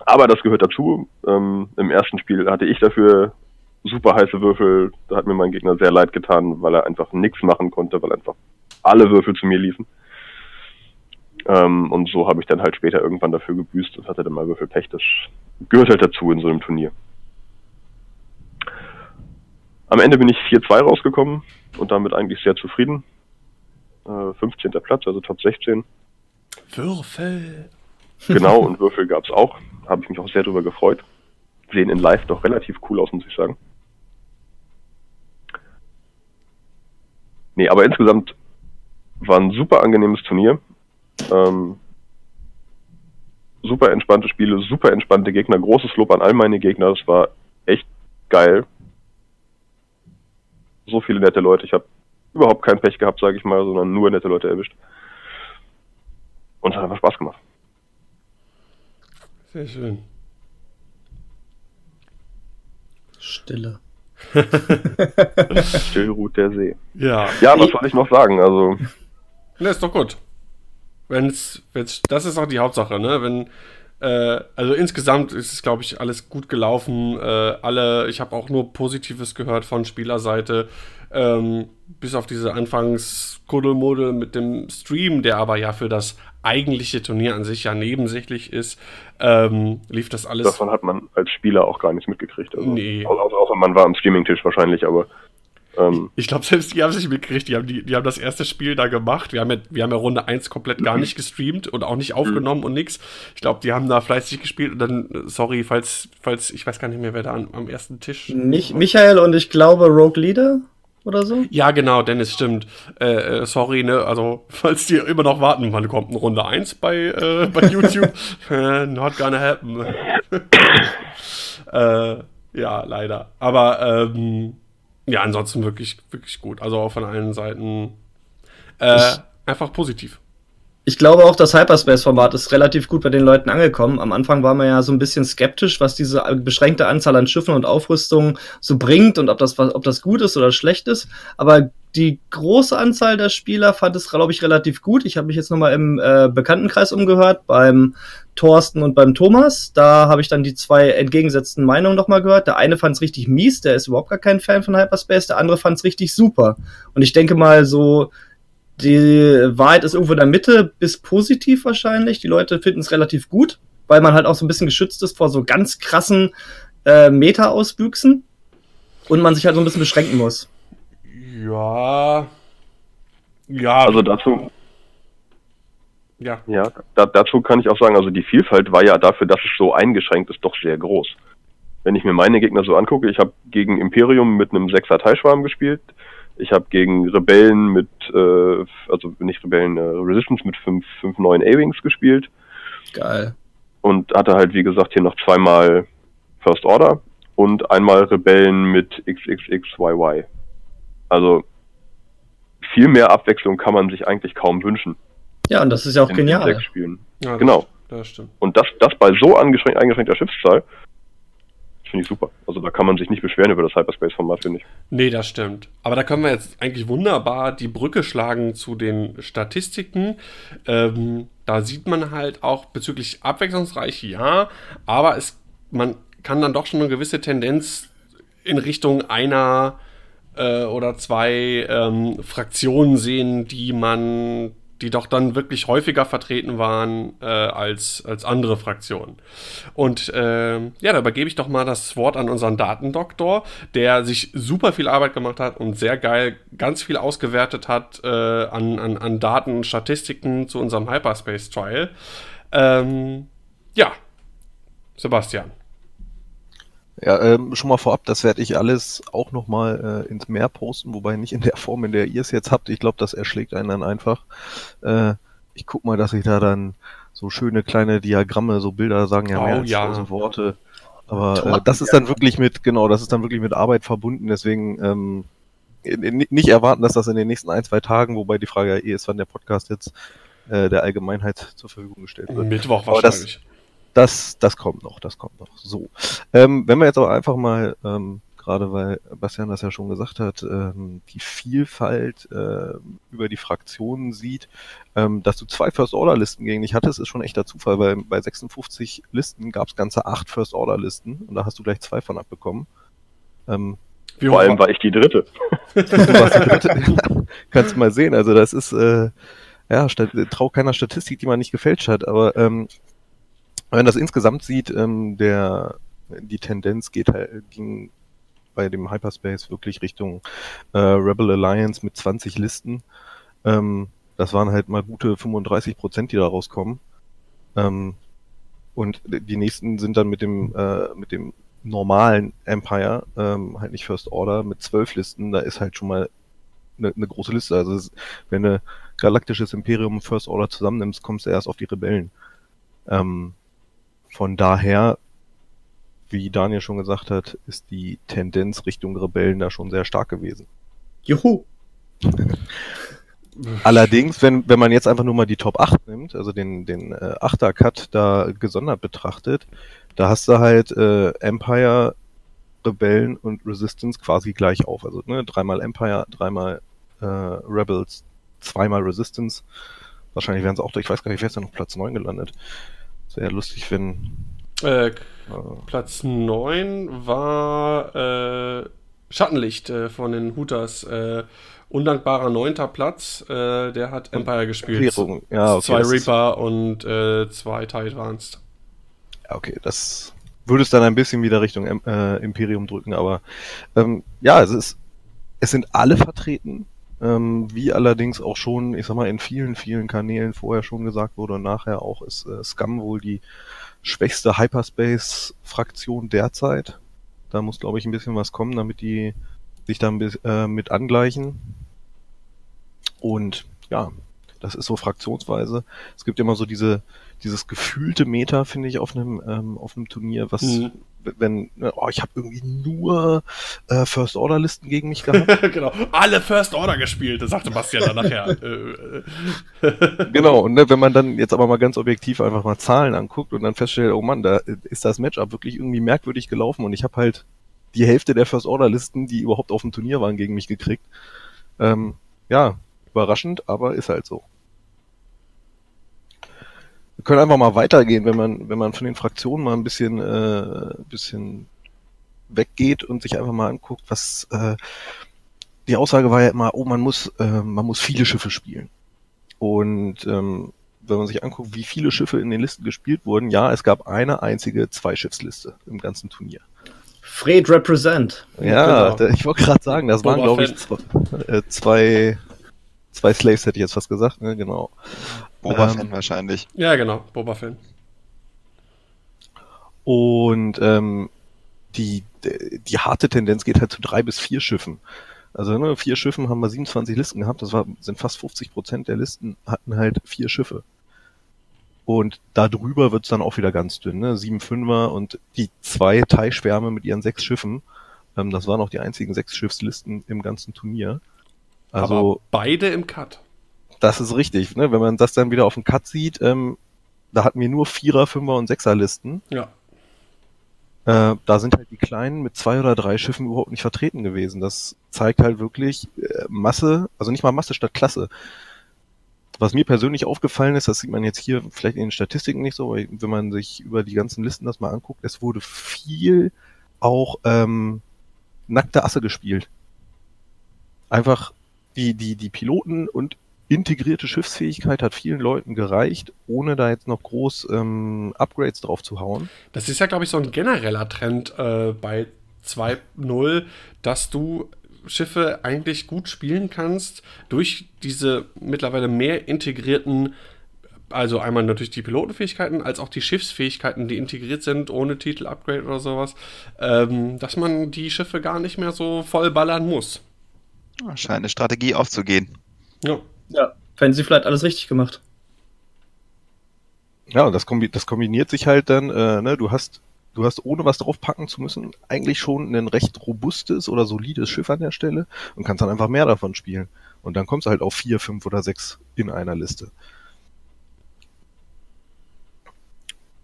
Aber das gehört dazu. Ähm, Im ersten Spiel hatte ich dafür super heiße Würfel. Da hat mir mein Gegner sehr leid getan, weil er einfach nichts machen konnte, weil einfach alle Würfel zu mir liefen. Ähm, und so habe ich dann halt später irgendwann dafür gebüßt und hatte dann mal Würfelpech. Das gehört halt dazu in so einem Turnier. Am Ende bin ich 4-2 rausgekommen und damit eigentlich sehr zufrieden. Äh, 15. Platz, also Top 16. Würfel. Genau, und Würfel gab's auch. Habe ich mich auch sehr drüber gefreut. Sehen in live doch relativ cool aus, muss ich sagen. Nee, aber insgesamt war ein super angenehmes Turnier. Ähm, super entspannte Spiele, super entspannte Gegner. Großes Lob an all meine Gegner. Das war echt geil. So viele nette Leute. Ich habe überhaupt kein Pech gehabt, sage ich mal, sondern nur nette Leute erwischt. Und es hat einfach Spaß gemacht. Sehr schön. Stille. Still ruht der See. Ja. Ja, was soll ich noch sagen? Also, Ne, ist doch gut. Wenn's, wenn's, das ist auch die Hauptsache, ne? Wenn, also insgesamt ist es, glaube ich, alles gut gelaufen. Äh, alle, ich habe auch nur Positives gehört von Spielerseite. Ähm, bis auf diese Anfangs-Kuddelmuddel mit dem Stream, der aber ja für das eigentliche Turnier an sich ja nebensächlich ist, ähm, lief das alles. davon hat man als Spieler auch gar nichts mitgekriegt. Also, Nee. Außer, außer man war am Streamingtisch wahrscheinlich, aber ähm, Ich glaube, selbst die haben sich mitgekriegt. Die haben, die, die haben das erste Spiel da gemacht. Wir haben ja, wir haben ja Runde 1 komplett gar nicht gestreamt und auch nicht aufgenommen und nix. Ich glaube, die haben da fleißig gespielt und dann, sorry, falls, falls, ich weiß gar nicht mehr, wer da an, am ersten Tisch. Mich, Michael und ich glaube Rogue Leader oder so. Ja, genau, Dennis, stimmt. Äh, äh, sorry, ne, also, falls die immer noch warten, wann kommt eine Runde 1 bei, äh, bei YouTube? äh, not gonna happen. äh, ja, leider. Aber, ähm, ja, ansonsten wirklich, wirklich gut. Also auch von allen Seiten äh, einfach positiv. Ich glaube auch, das Hyperspace-Format ist relativ gut bei den Leuten angekommen. Am Anfang war man ja so ein bisschen skeptisch, was diese beschränkte Anzahl an Schiffen und Aufrüstungen so bringt und ob das, ob das gut ist oder schlecht ist. Aber die große Anzahl der Spieler fand es, glaube ich, relativ gut. Ich habe mich jetzt nochmal im äh, Bekanntenkreis umgehört, beim Thorsten und beim Thomas. Da habe ich dann die zwei entgegengesetzten Meinungen nochmal gehört. Der eine fand es richtig mies, der ist überhaupt gar kein Fan von Hyperspace. Der andere fand es richtig super. Und ich denke mal so, die Wahrheit ist irgendwo in der Mitte bis positiv wahrscheinlich. Die Leute finden es relativ gut, weil man halt auch so ein bisschen geschützt ist vor so ganz krassen äh, Meta-Auswüchsen und man sich halt so ein bisschen beschränken muss. Ja. Ja, also dazu, ja. ja, da, dazu kann ich auch sagen, also die Vielfalt war ja dafür, dass es so eingeschränkt ist, doch sehr groß. Wenn ich mir meine Gegner so angucke, ich habe gegen Imperium mit einem sechser Teilschwarm gespielt, ich habe gegen Rebellen mit, äh, also nicht Rebellen, äh, Resistance mit fünf, fünf neuen A-Wings gespielt Geil. und hatte halt, wie gesagt, hier noch zweimal First Order und einmal Rebellen mit XXXYY. Also viel mehr Abwechslung kann man sich eigentlich kaum wünschen. Ja, und das ist ja auch in genial. sechs Spielen. ja das- Genau. Das stimmt. Und das, das bei so angeschränkt, eingeschränkter Schiffszahl finde ich super. Also da kann man sich nicht beschweren über das Hyperspace-Format, finde ich. Nee, das stimmt. Aber da können wir jetzt eigentlich wunderbar die Brücke schlagen zu den Statistiken. Ähm, da sieht man halt auch bezüglich abwechslungsreich, ja, aber es, man kann dann doch schon eine gewisse Tendenz in Richtung einer äh, oder zwei ähm, Fraktionen sehen, die man, die doch dann wirklich häufiger vertreten waren äh, als, als andere Fraktionen. Und äh, ja, da übergebe ich doch mal das Wort an unseren Datendoktor, der sich super viel Arbeit gemacht hat und sehr geil ganz viel ausgewertet hat äh, an, an, an Daten und Statistiken zu unserem Hyperspace Trial. Ähm, ja, Sebastian. Ja, ähm, schon mal vorab, das werde ich alles auch nochmal äh, ins Meer posten, wobei nicht in der Form, in der ihr es jetzt habt. Ich glaube, das erschlägt einen dann einfach. Äh, ich guck mal, dass ich da dann so schöne kleine Diagramme, so Bilder sagen ja mehr Oh, als ja. tausend Worte. Aber äh, das ist dann wirklich mit, genau, das ist dann wirklich mit Arbeit verbunden, deswegen ähm, nicht erwarten, dass das in den nächsten ein, zwei Tagen, wobei die Frage ja eh ist, wann der Podcast jetzt äh, der Allgemeinheit zur Verfügung gestellt wird. Mittwoch Aber das- wahrscheinlich. Das, das kommt noch, das kommt noch. So. Ähm, wenn wir jetzt aber einfach mal, ähm, gerade weil Bastian das ja schon gesagt hat, ähm, die Vielfalt äh, über die Fraktionen sieht, ähm, dass du zwei First-Order-Listen gegen dich hattest, ist schon echter Zufall, weil bei 56 Listen gab es ganze acht First-Order-Listen und da hast du gleich zwei von abbekommen. Ähm, Vor allem war- ich die dritte. du warst die dritte. Kannst mal sehen. Also das ist äh, ja trau keiner Statistik, die man nicht gefälscht hat. Aber ähm, wenn man das insgesamt sieht, ähm, der die Tendenz geht halt, ging bei dem Hyperspace wirklich Richtung äh, Rebel Alliance mit 20 Listen. Ähm, das waren halt mal gute 35 Prozent, die da rauskommen. Ähm, und die nächsten sind dann mit dem äh, mit dem normalen Empire, ähm, halt nicht First Order, mit zwölf Listen, da ist halt schon mal eine, eine große Liste. Also es, wenn du galaktisches Imperium First Order zusammennimmst, kommst du erst auf die Rebellen. Ähm, von daher, wie Daniel schon gesagt hat, ist die Tendenz Richtung Rebellen da schon sehr stark gewesen. Juhu. Allerdings, wenn, wenn man jetzt einfach nur mal die Top 8 nimmt, also den, den äh, 8er Cut da gesondert betrachtet, da hast du halt äh, Empire, Rebellen und Resistance quasi gleich auf. Also ne, dreimal Empire, dreimal äh, Rebels, zweimal Resistance. Wahrscheinlich wären es auch, ich weiß gar nicht, wer ist da noch Platz 9 gelandet. Wäre lustig, wenn. Äh, Äh, Platz 9 war äh, Schattenlicht äh, von den Hooters. Äh, undankbarer neunter Platz. Äh, der hat Empire gespielt. Ja, okay, zwei Reaper und zwei TIE Advanced. Ja, okay, das würde es dann ein bisschen wieder Richtung Imperium drücken, aber ähm, ja, es ist, es sind alle vertreten, ähm, wie allerdings auch schon, ich sag mal, in vielen, vielen Kanälen vorher schon gesagt wurde und nachher auch ist äh, Scum wohl die schwächste Hyperspace-Fraktion derzeit. Da muss, glaube ich, ein bisschen was kommen, damit die sich da ein bisschen äh, mit angleichen. Und ja, das ist so fraktionsweise. Es gibt immer so diese, dieses gefühlte Meta, finde ich, auf einem, ähm, auf einem Turnier, was, Mhm. Wenn, ne, oh, ich habe irgendwie nur äh, First-Order-Listen gegen mich gehabt. genau. Alle First Order gespielt, das sagte Bastian dann nachher. äh, äh. genau, und ne, wenn man dann jetzt aber mal ganz objektiv einfach mal Zahlen anguckt und dann feststellt, oh Mann, da ist das Matchup wirklich irgendwie merkwürdig gelaufen und ich habe halt die Hälfte der First-Order-Listen, die überhaupt auf dem Turnier waren, gegen mich gekriegt. Ähm, ja, überraschend, aber ist halt so. Wir können einfach mal weitergehen, wenn man, wenn man von den Fraktionen mal ein bisschen, äh, bisschen weggeht und sich einfach mal anguckt, was äh, die Aussage war ja immer, oh, man muss, äh, man muss viele Schiffe spielen. Und ähm, wenn man sich anguckt, wie viele Schiffe in den Listen gespielt wurden, ja, es gab eine einzige Zweischiffsliste im ganzen Turnier. Fred represent. Ja, Genau. da, ich wollte gerade sagen, das waren, Boba glaube ich, zwei, äh, zwei, zwei Slaves, hätte ich jetzt fast gesagt, ne? genau. Boba-Fan Ähm, wahrscheinlich. ja, genau. Boba Fett. Und ähm, die, die harte Tendenz geht halt zu drei bis vier Schiffen. Also ne, vier Schiffen haben wir 27 Listen gehabt, das war, sind fast 50 Prozent der Listen hatten halt vier Schiffe. Und darüber wird's dann auch wieder ganz dünn, ne? Sieben Fünfer und die zwei Thai-Schwärme mit ihren sechs Schiffen. Ähm, das waren auch die einzigen sechs Schiffslisten im ganzen Turnier. Also Aber beide im Cut. Das ist richtig, ne? Wenn man das dann wieder auf dem Cut sieht, ähm, da hatten wir nur Vierer, Fünfer und Sechser Listen. Ja. äh, da sind halt die Kleinen mit zwei oder drei Schiffen überhaupt nicht vertreten gewesen. Das zeigt halt wirklich äh, Masse, also nicht mal Masse statt Klasse. Was mir persönlich aufgefallen ist, das sieht man jetzt hier vielleicht in den Statistiken nicht so, aber wenn man sich über die ganzen Listen das mal anguckt, es wurde viel auch ähm, nackte Asse gespielt. Einfach die, die, die Piloten und integrierte Schiffsfähigkeit hat vielen Leuten gereicht, ohne da jetzt noch groß ähm, Upgrades drauf zu hauen. Das ist ja, glaube ich, so ein genereller Trend äh, bei 2.0, dass du Schiffe eigentlich gut spielen kannst durch diese mittlerweile mehr integrierten, also einmal natürlich die Pilotenfähigkeiten, als auch die Schiffsfähigkeiten, die integriert sind, ohne Titel-Upgrade oder sowas, ähm, dass man die Schiffe gar nicht mehr so voll ballern muss. Scheint eine Strategie aufzugehen. Ja. Ja, Fantasy Flight alles richtig gemacht. Ja, und das, kombi das kombiniert sich halt dann, äh, ne, du hast, du hast ohne was draufpacken zu müssen, eigentlich schon ein recht robustes oder solides Schiff an der Stelle und kannst dann einfach mehr davon spielen. Und dann kommst du halt auf vier, fünf oder sechs in einer Liste.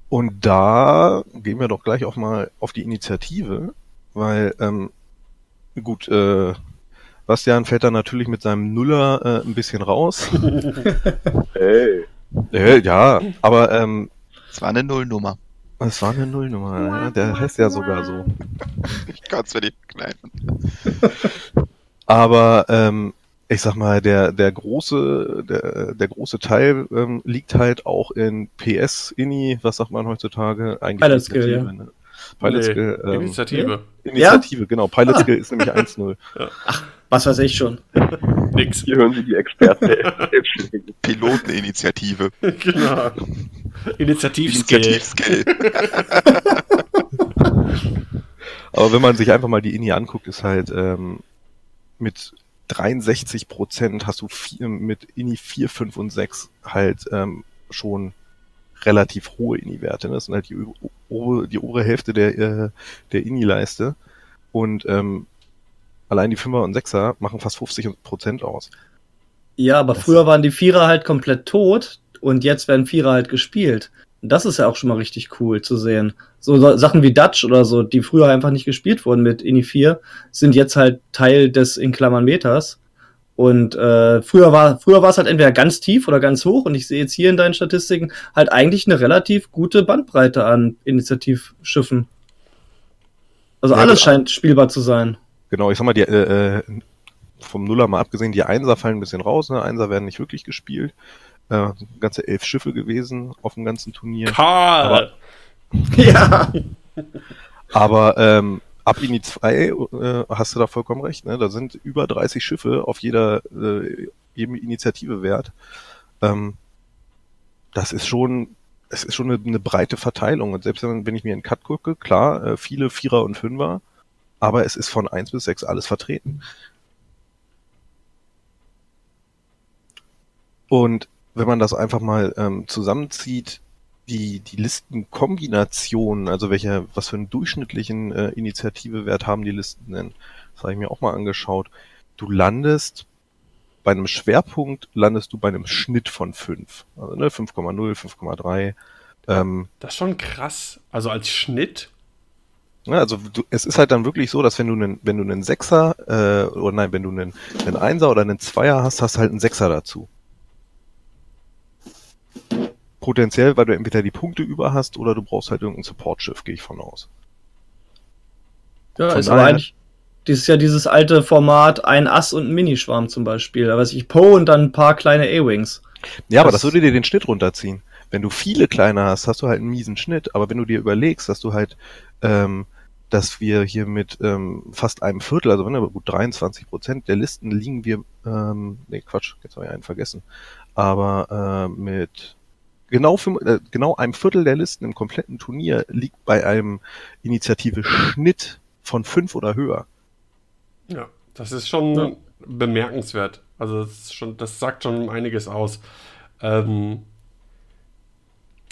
Und da gehen wir doch gleich auch mal auf die Initiative, weil, ähm, gut, äh, Bastian fällt da natürlich mit seinem Nuller äh, ein bisschen raus. Hey. äh, ja, aber ähm, Es war eine Nullnummer. es war eine Nullnummer, ja, der heißt ja sogar so. Ich kann es mir nicht kneifen. Aber ähm, ich sag mal, der, der große, der, der große Teil ähm, liegt halt auch in PS, INI, was sagt man heutzutage? Eigentlich Pilot Skill, Initiative, ne? Pilot Nee, Skill, ähm, Initiative. Initiative, genau. Pilot Skill ist nämlich 1-0. Was weiß ich schon. Nix. Hier hören Sie die Experten. Piloteninitiative. genau. Initiativskill. Initiativskill. Aber wenn man sich einfach mal die INI anguckt, ist halt ähm, mit 63 Prozent hast du vier, mit INI 4, 5 und 6 halt ähm, schon relativ hohe INI-Werte. ne? Das sind halt die, obere, die obere Hälfte der, äh, der INI-Leiste. Und ähm, allein die Fünfer und Sechser machen fast 50 Prozent aus. Ja, aber früher waren die Vierer halt komplett tot und jetzt werden Vierer halt gespielt. Und Das ist ja auch schon mal richtig cool zu sehen. So, Sachen wie Dutch oder so, die früher einfach nicht gespielt wurden mit INI 4, sind jetzt halt Teil des in Klammern Meters. Und äh, früher war früher war es halt entweder ganz tief oder ganz hoch. Und ich sehe jetzt hier in deinen Statistiken halt eigentlich eine relativ gute Bandbreite an Initiativschiffen. Also Ja, alles scheint spielbar zu sein. Genau, ich sag mal, die, äh, äh, vom Nuller mal abgesehen, die Einser fallen ein bisschen raus. Ne? Einser werden nicht wirklich gespielt. Äh, ganze elf Schiffe gewesen auf dem ganzen Turnier. Karl! ja. Aber ähm, ab INI 2 äh, hast du da vollkommen recht. Ne? Da sind über 30 Schiffe auf jeder äh, jedem Initiative wert. Ähm, das ist schon, es ist schon eine, eine breite Verteilung. Und selbst wenn, wenn ich mir einen Cut gucke, klar, äh, viele Vierer und Fünfer, aber es ist von 1 bis 6 alles vertreten. Und wenn man das einfach mal ähm, zusammenzieht, die, die Listenkombinationen, also welcher, was für einen durchschnittlichen äh, Initiativewert haben die Listen denn? Das habe ich mir auch mal angeschaut. Du landest bei einem Schwerpunkt landest du bei einem Schnitt von 5. Also ne, 5,0, 5,3. Ähm, Das ist schon krass. Also als Schnitt. Also du, es ist halt dann wirklich so, dass wenn du einen, wenn du einen Sechser, äh, oder nein, wenn du einen, einen Einser oder einen Zweier hast, hast du halt einen Sechser dazu. Potenziell, weil du entweder die Punkte über hast oder du brauchst halt irgendein Support-Schiff, gehe ich von aus. Ja, Von ist aber eigentlich dieses ja dieses alte Format, ein Ass und ein Minischwarm zum Beispiel. Da weiß ich, Poe und dann ein paar kleine A-Wings. Ja, aber Das- das würde dir den Schnitt runterziehen. Wenn du viele kleine hast, hast du halt einen miesen Schnitt. Aber wenn du dir überlegst, dass du halt, ähm, dass wir hier mit ähm, fast einem Viertel, also wenn wir gut 23 Prozent der Listen liegen wir, ähm, nee Quatsch, jetzt habe ich einen vergessen, aber äh, mit genau, fünf, äh, genau einem Viertel der Listen im kompletten Turnier liegt bei einem Initiative Schnitt von fünf oder höher. Ja, das ist schon Ja. bemerkenswert. Also das, ist schon, das sagt schon einiges aus. Ähm,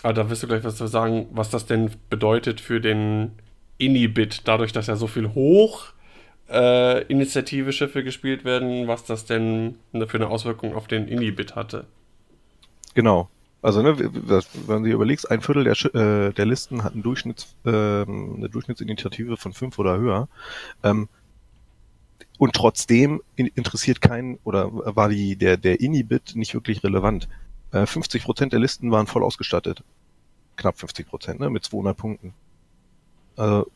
aber da wirst du gleich was zu sagen, was das denn bedeutet für den Inibit, dadurch, dass ja so viel hoch äh, Initiative Schiffe gespielt werden, was das denn für eine Auswirkung auf den Inibit hatte. Genau. Also, ne, wenn du dir überlegst, ein Viertel der, äh, der Listen hat einen Durchschnitts, äh, eine Durchschnittsinitiative von fünf oder höher. Ähm, und trotzdem interessiert keinen oder war die, der, der Inibit nicht wirklich relevant. Äh, 50 Prozent der Listen waren voll ausgestattet. Knapp 50 Prozent, ne, mit 200 Punkten. Also,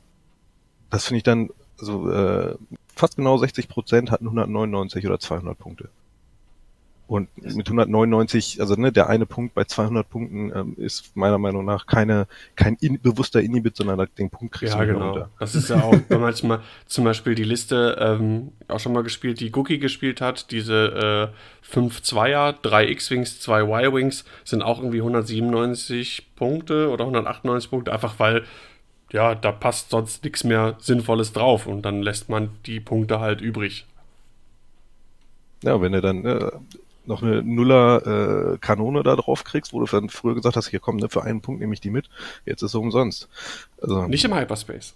das finde ich dann, also, äh, fast genau 60 Prozent hatten 199 oder 200 Punkte. Und mit 199, also ne, der eine Punkt bei 200 Punkten ähm, ist meiner Meinung nach keine, kein in, bewusster Inhibit, sondern den Punkt kriegst ja, du genau. runter. Das ist ja auch manchmal zum Beispiel die Liste, ähm, auch schon mal gespielt, die Cookie gespielt hat, diese äh, 5 Zweier, 3 X-Wings, 2 Y-Wings, sind auch irgendwie 197 Punkte oder 198 Punkte, einfach weil ja, da passt sonst nichts mehr Sinnvolles drauf und dann lässt man die Punkte halt übrig. Ja, wenn er dann äh, noch eine Nuller äh, Kanone da drauf kriegst, wo du dann früher gesagt hast, hier komm, ne, für einen Punkt nehme ich die mit, jetzt ist es umsonst. Also, Nicht im Hyperspace.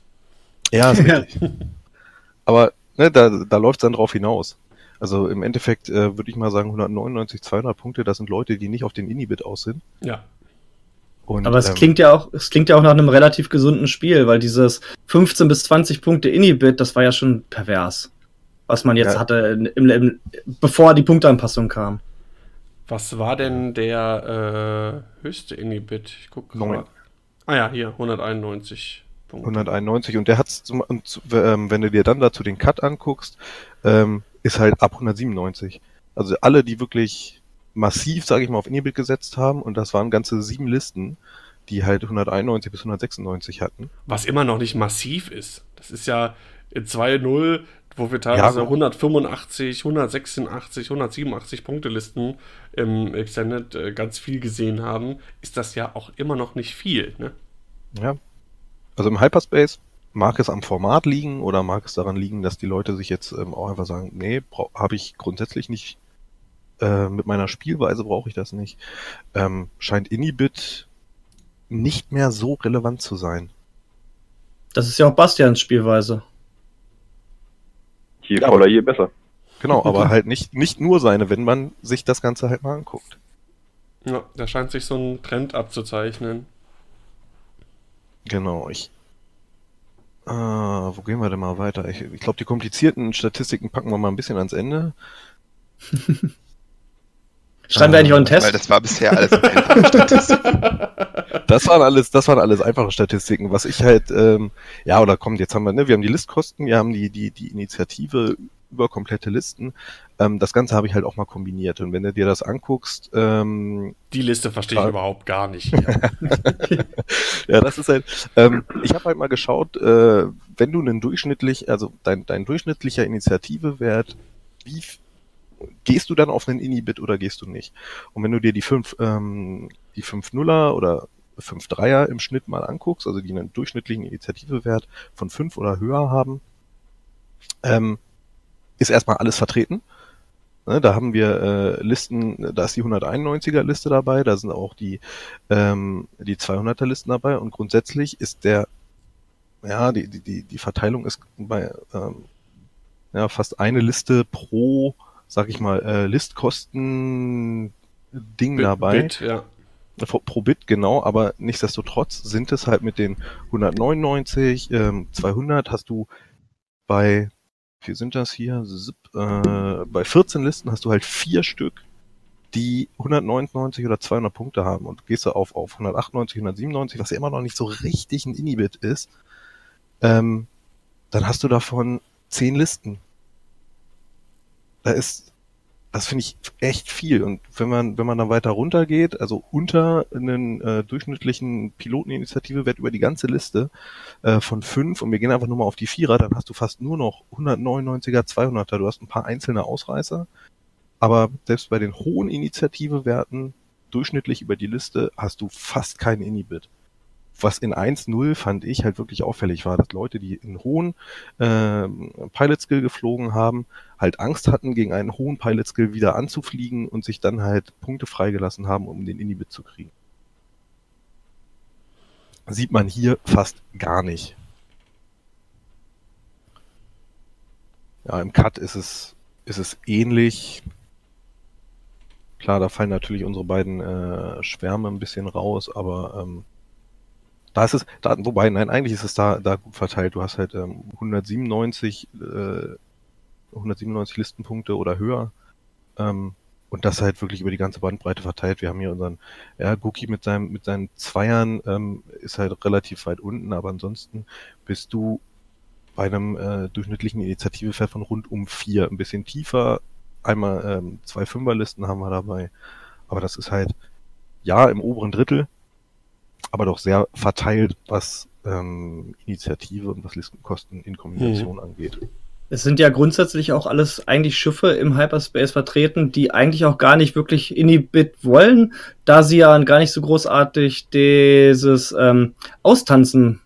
Ja, ist richtig. Aber ne, da, da läuft es dann drauf hinaus. Also im Endeffekt äh, würde ich mal sagen, 199, 200 Punkte, das sind Leute, die nicht auf den Inibit aus sind. Ja. Und, Aber es ähm, klingt ja auch, es klingt ja auch nach einem relativ gesunden Spiel, weil dieses 15 bis 20 Punkte Inibit, das war ja schon pervers was man jetzt ja. hatte, im, im, bevor die Punktanpassung kam. Was war denn der äh, höchste Inhibit? Ich gucke mal. Ah ja, hier, 191 Punkte. 191 und der hat, ähm, wenn du dir dann dazu den Cut anguckst, ähm, ist halt ab 197. Also alle, die wirklich massiv, sage ich mal, auf Inhibit gesetzt haben und das waren ganze sieben Listen, die halt 191 bis 196 hatten. Was immer noch nicht massiv ist. Das ist ja in 2.0 wo wir teilweise ja, 185, 186, 187 Punktelisten im Extended äh, ganz viel gesehen haben, ist das ja auch immer noch nicht viel. Ne? Ja. Also im Hyperspace mag es am Format liegen oder mag es daran liegen, dass die Leute sich jetzt ähm, auch einfach sagen, nee, habe ich grundsätzlich nicht, äh, mit meiner Spielweise brauche ich das nicht. Ähm, scheint Inibit nicht mehr so relevant zu sein. Das ist ja auch Bastians Spielweise. Je ja, voller, je besser. Genau, aber halt nicht, nicht nur seine, wenn man sich das Ganze halt mal anguckt. Ja, da scheint sich so ein Trend abzuzeichnen. Genau, ich. Äh, wo gehen wir denn mal weiter? Ich, ich glaube, die komplizierten Statistiken packen wir mal ein bisschen ans Ende. Schreiben wir eigentlich auch einen Test? Weil das war bisher alles einfache Statistiken. Das waren alles, das waren alles einfache Statistiken. Was ich halt, ähm, ja, oder kommt, jetzt haben wir, ne, wir haben die Listkosten, wir haben die, die, die Initiative über komplette Listen. Ähm, das Ganze habe ich halt auch mal kombiniert. Und wenn du dir das anguckst, ähm, die Liste verstehe ich überhaupt gar nicht. ja, das ist halt. Ähm, ich habe halt mal geschaut, äh, wenn du einen durchschnittlich, also dein, dein durchschnittlicher Initiativewert, wie gehst du dann auf einen Inhibit oder gehst du nicht? Und wenn du dir die fünf, ähm, die fünf Nuller oder fünf Dreier im Schnitt mal anguckst, also die einen durchschnittlichen Initiativewert von fünf oder höher haben, ähm, ist erstmal alles vertreten. Ne, da haben wir äh, Listen, da ist die 191er Liste dabei, da sind auch die, ähm, die 200er Listen dabei und grundsätzlich ist der, ja, die, die, die Verteilung ist bei ähm, ja, fast eine Liste pro sag ich mal, äh, Listkosten Ding Bit, dabei. Bit, ja. Pro Bit, genau, aber nichtsdestotrotz sind es halt mit den 199, ähm, 200 hast du bei, wie sind das hier? Äh, bei 14 Listen hast du halt vier Stück, die 199 oder 200 Punkte haben und gehst du auf, auf 198, 197, was ja immer noch nicht so richtig ein Inibit ist, ähm, dann hast du davon 10 Listen da ist, das finde ich echt viel. Und wenn man, wenn man dann weiter runter geht, also unter einen äh, durchschnittlichen Piloteninitiative-Wert über die ganze Liste äh, von fünf und wir gehen einfach nur mal auf die Vierer, dann hast du fast nur noch 199er, 200er. Du hast ein paar einzelne Ausreißer. Aber selbst bei den hohen Initiative-Werten durchschnittlich über die Liste hast du fast kein Inhibit was in 1.0 fand ich halt wirklich auffällig war, dass Leute, die einen hohen äh, Pilot-Skill geflogen haben, halt Angst hatten, gegen einen hohen Pilot-Skill wieder anzufliegen und sich dann halt Punkte freigelassen haben, um den Inhibit zu kriegen. Sieht man hier fast gar nicht. Ja, im Cut ist es, ist es ähnlich. Klar, da fallen natürlich unsere beiden äh, Schwärme ein bisschen raus, aber ähm, da ist es, da, wobei, nein, eigentlich ist es da, da gut verteilt. Du hast halt ähm, 197, äh, 197 Listenpunkte oder höher. Ähm, und das halt wirklich über die ganze Bandbreite verteilt. Wir haben hier unseren, ja, Guki mit seinem, mit seinen Zweiern ähm, ist halt relativ weit unten, aber ansonsten bist du bei einem äh, durchschnittlichen Initiativewert von rund um vier. Ein bisschen tiefer, einmal ähm, zwei Fünferlisten haben wir dabei. Aber das ist halt, ja, im oberen Drittel, aber doch sehr verteilt, was ähm, Initiative und was Listenkosten in Kombination angeht. Es sind ja grundsätzlich auch alles eigentlich Schiffe im Hyperspace vertreten, die eigentlich auch gar nicht wirklich Inhibit wollen, da sie ja gar nicht so großartig dieses ähm, Austanzen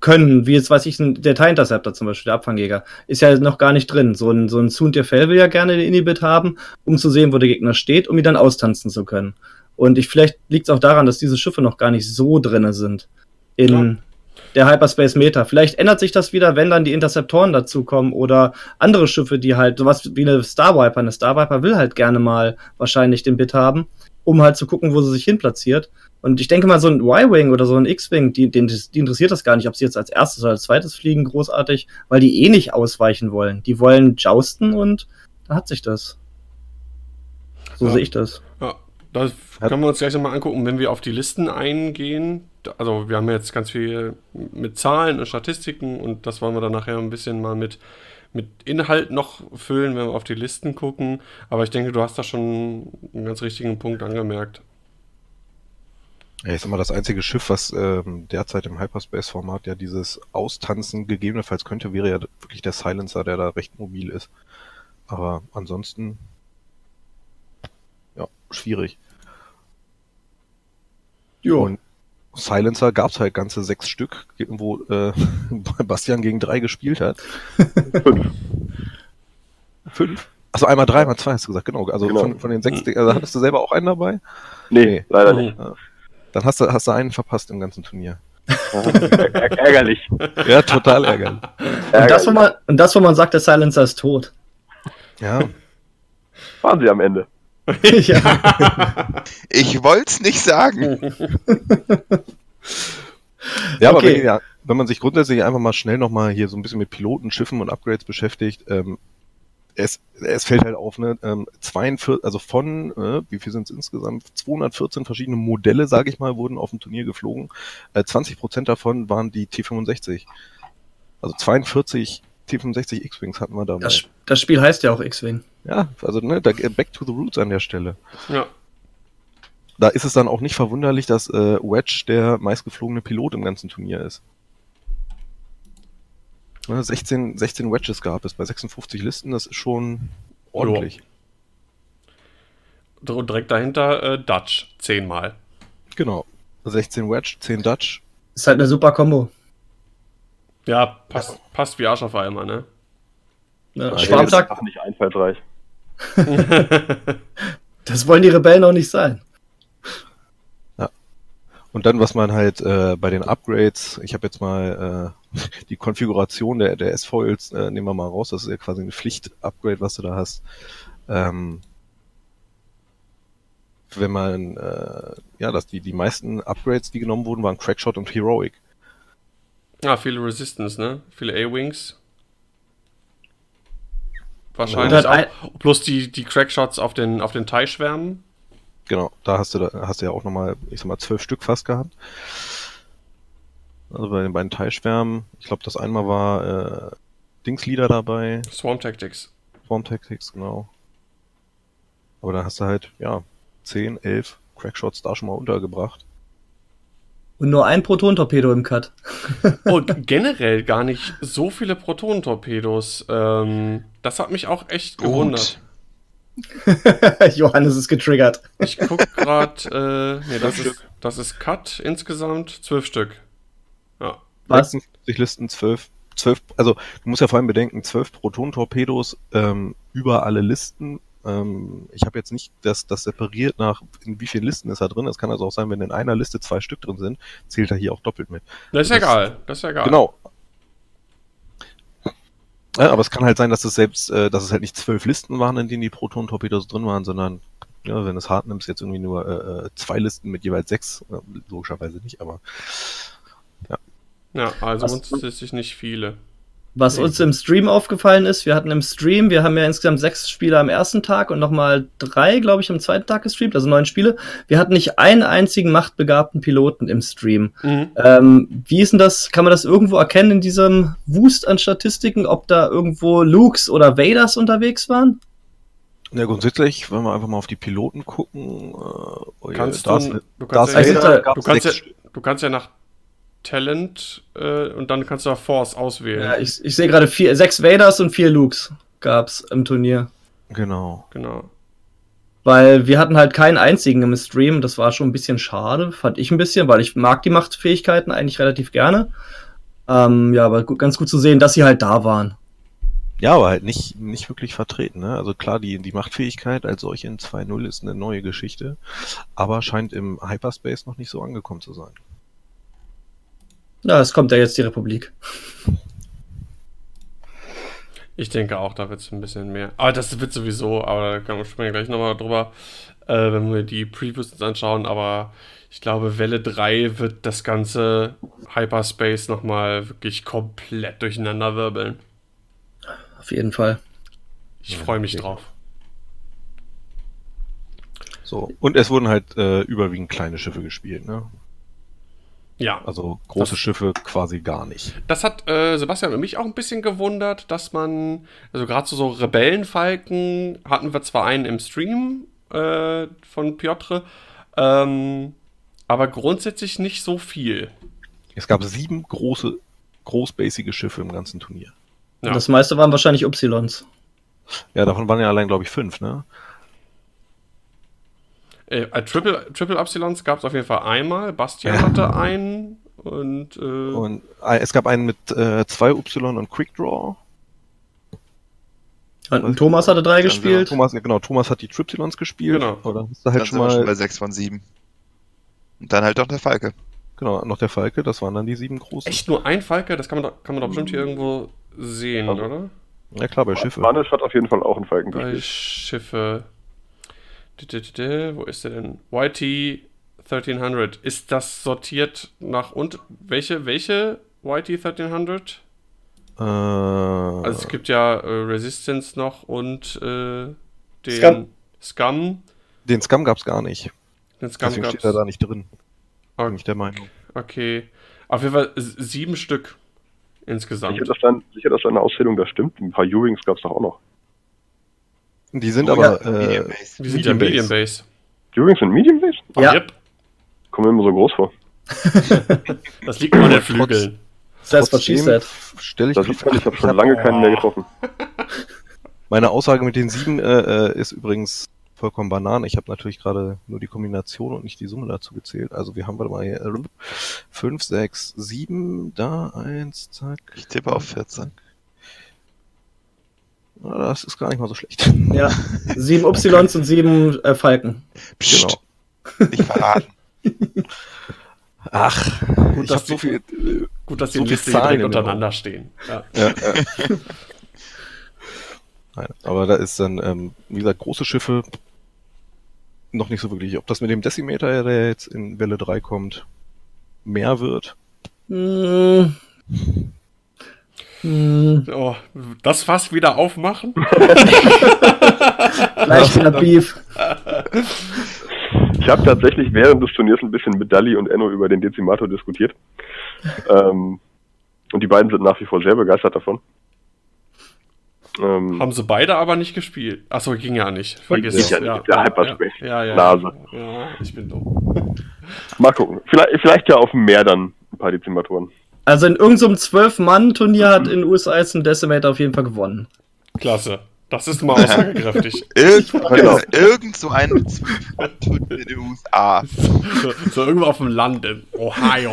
können, wie jetzt weiß ich, ein- der TIE Interceptor zum Beispiel, der Abfangjäger, ist ja noch gar nicht drin. So ein, so ein Soon Fell will ja gerne den Inhibit haben, um zu sehen, wo der Gegner steht, um ihn dann austanzen zu können. Und ich, vielleicht liegt es auch daran, dass diese Schiffe noch gar nicht so drinne sind in Ja. der Hyperspace Meta. Vielleicht ändert sich das wieder, wenn dann die Interceptoren dazukommen oder andere Schiffe, die halt sowas wie eine Star Viper. Eine Star Viper will halt gerne mal wahrscheinlich den Bit haben, um halt zu gucken, wo sie sich hin platziert. Und ich denke mal, so ein Y-Wing oder so ein X-Wing, die, den, die interessiert das gar nicht, ob sie jetzt als erstes oder als zweites fliegen, großartig, weil die eh nicht ausweichen wollen. Die wollen jousten und da hat sich das. So Ja. sehe ich das. Ja, das können wir uns gleich nochmal angucken, wenn wir auf die Listen eingehen. Also wir haben jetzt ganz viel mit Zahlen und Statistiken und das wollen wir dann nachher ein bisschen mal mit, mit Inhalt noch füllen, wenn wir auf die Listen gucken. Aber ich denke, du hast da schon einen ganz richtigen Punkt angemerkt. Ja, ich sag mal, das einzige Schiff, was ähm, derzeit im Hyperspace-Format ja dieses Austanzen gegebenenfalls könnte, wäre ja wirklich der Silencer, der da recht mobil ist. Aber ansonsten, ja, schwierig. Und Silencer gab's halt ganze sechs Stück, wo äh, Bastian gegen drei gespielt hat. Fünf. Fünf? Also einmal drei, einmal zwei hast du gesagt, genau. Also Genau. Von, von den sechs, also hattest du selber auch einen dabei? Nee, Nee. leider nicht. Dann hast du, hast du einen verpasst im ganzen Turnier. Ärgerlich. Ja, total ärgerlich. Und das, wo man, und das, wo man sagt, der Silencer ist tot. Ja, Waren sie am Ende. ja. Ich wollte es nicht sagen. Ja, aber Okay. wenn, ja, wenn man sich grundsätzlich einfach mal schnell nochmal hier so ein bisschen mit Piloten, Schiffen und Upgrades beschäftigt, ähm, es, es fällt halt auf, ne, ähm, 42, also von, äh, wie viel sind es insgesamt? 214 verschiedene Modelle, sage ich mal, wurden auf dem Turnier geflogen. Äh, 20 Prozent davon waren die T65. Also 42 T65 X-Wings hatten wir dabei. Das, das Spiel heißt ja auch X-Wing. Ja, also ne, da, back to the roots an der Stelle. Ja. Da ist es dann auch nicht verwunderlich, dass äh, Wedge der meistgeflogene Pilot im ganzen Turnier ist. Ne, 16, 16 Wedges gab es bei 56 Listen, das ist schon ordentlich. Und direkt dahinter äh, Dutch, zehnmal. Genau. 16 Wedge, 10 Dutch. Ist halt eine super Kombo. Ja, passt, passt wie Arsch auf einmal, ne? Ja, Schwarmtag, nicht einfallsreich. das wollen die Rebellen auch nicht sein. Und dann, was man halt äh, bei den Upgrades, ich habe jetzt mal äh, die Konfiguration der, der S-Foils, äh, nehmen wir mal raus, das ist ja quasi eine Pflicht-Upgrade, was du da hast. Ähm, wenn man, äh, ja, dass die, die meisten Upgrades, die genommen wurden, waren Crackshot und Heroic. Ja, viele Resistance, ne? Viele A-Wings. Und Wahrscheinlich ein, auch. Plus die, die Crackshots auf den, auf den TIE-Schwärmen. Genau, da hast du, da hast du ja auch nochmal, ich sag mal, zwölf Stück fast gehabt. Also bei den beiden Teilschwärmen, ich glaube, das einmal war äh, Dingslieder dabei, Swarm Tactics. Swarm Tactics, genau. Aber da hast du halt, ja, 10, 11 Crackshots da schon mal untergebracht. und nur ein Proton-Torpedo im Cut. Oh, generell gar nicht so viele Protonentorpedos. Ähm, das hat mich auch echt Gut. gewundert. Johannes ist getriggert. Ich guck gerade, äh, nee, das Zwölf ist, das ist Cut insgesamt, zwölf Stück. Ja. Was? 56 Listen, 12, 12, also du musst ja vor allem bedenken, 12 Proton-Torpedos ähm, über alle Listen. Ähm, ich habe jetzt nicht das, das separiert nach, in wie vielen Listen ist er drin. Es kann also auch sein, wenn in einer Liste zwei Stück drin sind, zählt er hier auch doppelt mit. Das ist Das- egal. Das ist egal. Genau. Ja, aber es kann halt sein, dass es selbst, äh, dass es halt nicht zwölf Listen waren, in denen die Proton-Torpedos drin waren, sondern Ja, wenn du es hart nimmst, jetzt irgendwie nur äh, äh, zwei Listen mit jeweils sechs, logischerweise nicht, aber Ja, also Was- grundsätzlich nicht viele. Was uns im Stream aufgefallen ist, wir hatten im Stream, wir haben ja insgesamt sechs Spieler am ersten Tag und nochmal drei, glaube ich, am zweiten Tag gestreamt, also neun Spiele. Wir hatten nicht einen einzigen machtbegabten Piloten im Stream. Mhm. Ähm, wie ist denn das? Kann man das irgendwo erkennen in diesem Wust an Statistiken, ob da irgendwo Lukes oder Vaders unterwegs waren? ja, grundsätzlich, wenn wir einfach mal auf die Piloten gucken, äh, oh ja, Kannst Darth- du, du kannst, ja, Vader Vader du kannst ja, du kannst ja nach Talent äh, und dann kannst du nach Force auswählen. Ja, ich, ich sehe gerade vier, sechs Vaders und vier Lukes gab's im Turnier. Genau. Genau. Weil wir hatten halt keinen einzigen im Stream. Das war schon ein bisschen schade, fand ich ein bisschen, weil ich mag die Machtfähigkeiten eigentlich relativ gerne. Ähm, ja, aber gut, ganz gut zu sehen, dass sie halt da waren. Ja, aber halt nicht, nicht wirklich vertreten. Ne? Also klar, die, die Machtfähigkeit als solche in 2.0 ist eine neue Geschichte, aber scheint im Hyperspace noch nicht so angekommen zu sein. Ja, es kommt ja jetzt die Republik. Ich denke auch, da wird es ein bisschen mehr. Aber das wird sowieso, aber da kann man sprechen gleich nochmal drüber, äh, wenn wir die Previews uns anschauen. Aber ich glaube, Welle 3 wird das ganze Hyperspace nochmal wirklich komplett durcheinander wirbeln. Auf jeden Fall. Ich Ja, freue mich okay. drauf. So. Und es wurden halt äh, überwiegend kleine Schiffe gespielt, ne? Ja, Also große Das- Schiffe quasi gar nicht. das hat äh, Sebastian und mich auch ein bisschen gewundert, dass man, also gerade so, so Rebellenfalken hatten wir zwar einen im Stream äh, von Piotr, ähm, aber grundsätzlich nicht so viel. Es gab sieben große, großbasige Schiffe im ganzen Turnier. Ja. Das meiste waren wahrscheinlich Upsilons. Ja, davon waren ja allein, glaube ich, fünf, ne? Äh, äh, Triple, Triple Epsilons gab es auf jeden Fall einmal. Bastian Ja. hatte einen und, äh, Und äh, es gab einen mit äh, zwei Y und Quick Draw. Und Thomas hatte drei Ja, gespielt. Thomas, ja, genau, Thomas hat die Tripsilons gespielt. Genau. Oder hast du halt Dann schon wir schon bei mal, 6 von 7. Und dann halt doch der Falke. genau, noch der Falke, das waren dann die sieben großen. echt nur ein Falke, das kann man doch, kann man doch bestimmt hier irgendwo sehen, Also- oder? Ja klar, bei Schiffe. Vanish hat auf jeden Fall auch einen Falken Bei gespielt. Schiffe. Wo ist der denn? YT 1300. Ist das sortiert nach und welche welche YT 1300? Äh, Also es gibt ja äh, Resistance noch und äh, den Scum. Scum. den Scum gab's gar nicht. Den Scum Deswegen gab's. steht er da nicht drin. Bin Okay. ich der Meinung. Okay. Auf jeden Fall sieben Stück insgesamt. Sicher, dass, dein, sicher, dass deine Auszählung da stimmt. Ein paar U-Wings gab es doch auch noch. Die sind Oh, aber ja, äh, Medium Base. Wir sind ja Medium Medium Base. Base. U-Wings sind Medium Base? Ja. Yep. Kommen mir immer so groß vor. Das liegt nur an den Flügeln. That's what she said. Stelle ich Das die man, ich habe schon lange keinen mehr getroffen. Meine Aussage mit den sieben äh, äh, ist übrigens vollkommen Banane. Ich habe natürlich gerade nur die Kombination und nicht die Summe dazu gezählt. Also wir haben, warte mal, hier, äh, 5, 6, 7, da, 1, zack. Ich tippe auf 14. Na, Das ist gar nicht mal so schlecht. Ja. Sieben Upsilons und sieben äh, Falken. Psst, Genau. nicht verraten. Ach, Gut, dass so die- viel. Gut, dass die So viel Liste direkt untereinander stehen. Ja. ja, ja. Nein, aber da ist dann, ähm, wie gesagt, große Schiffe noch nicht so wirklich. Ob das mit dem Decimeter, der jetzt in Welle 3 kommt, mehr wird. Hm. Hm. Oh, das Fass wieder aufmachen? Gleich wieder Beef. Ich habe tatsächlich während des Turniers ein bisschen mit Dali und Enno über den Dezimator diskutiert. ähm, und die beiden sind nach wie vor sehr begeistert davon. Ähm, Haben sie beide aber nicht gespielt. Achso, ging ja nicht. Vergiss es. nicht, Ja, ja, Hyperspace. Ja, ja, Nase. Ja, ja, ich bin dumm. mal gucken. Vielleicht, vielleicht ja auf dem Meer dann ein paar Dezimatoren. Also in irgendeinem Zwölf-Mann-Turnier hat in den USA jetzt ein Decimator auf jeden Fall gewonnen. Klasse. Das ist mal aussagekräftig. Irgend, Genau. irgend so ein Turnier in den USA. so, so irgendwo auf dem Land in Ohio.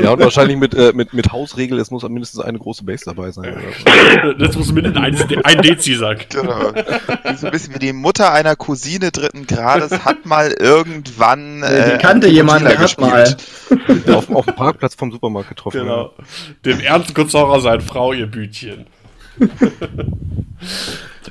Ja, und wahrscheinlich mit, äh, mit, mit Hausregel, es muss mindestens eine große Base dabei sein. Das muss mindestens ein, ein Dezi sein. Genau. So ein bisschen wie die Mutter einer Cousine dritten Grades hat mal irgendwann. Die äh, kannte jemand, der hat mal. Auf, auf dem Parkplatz vom Supermarkt getroffen. Genau. Dem Ernst Kutzauer seine Frau ihr Bütchen.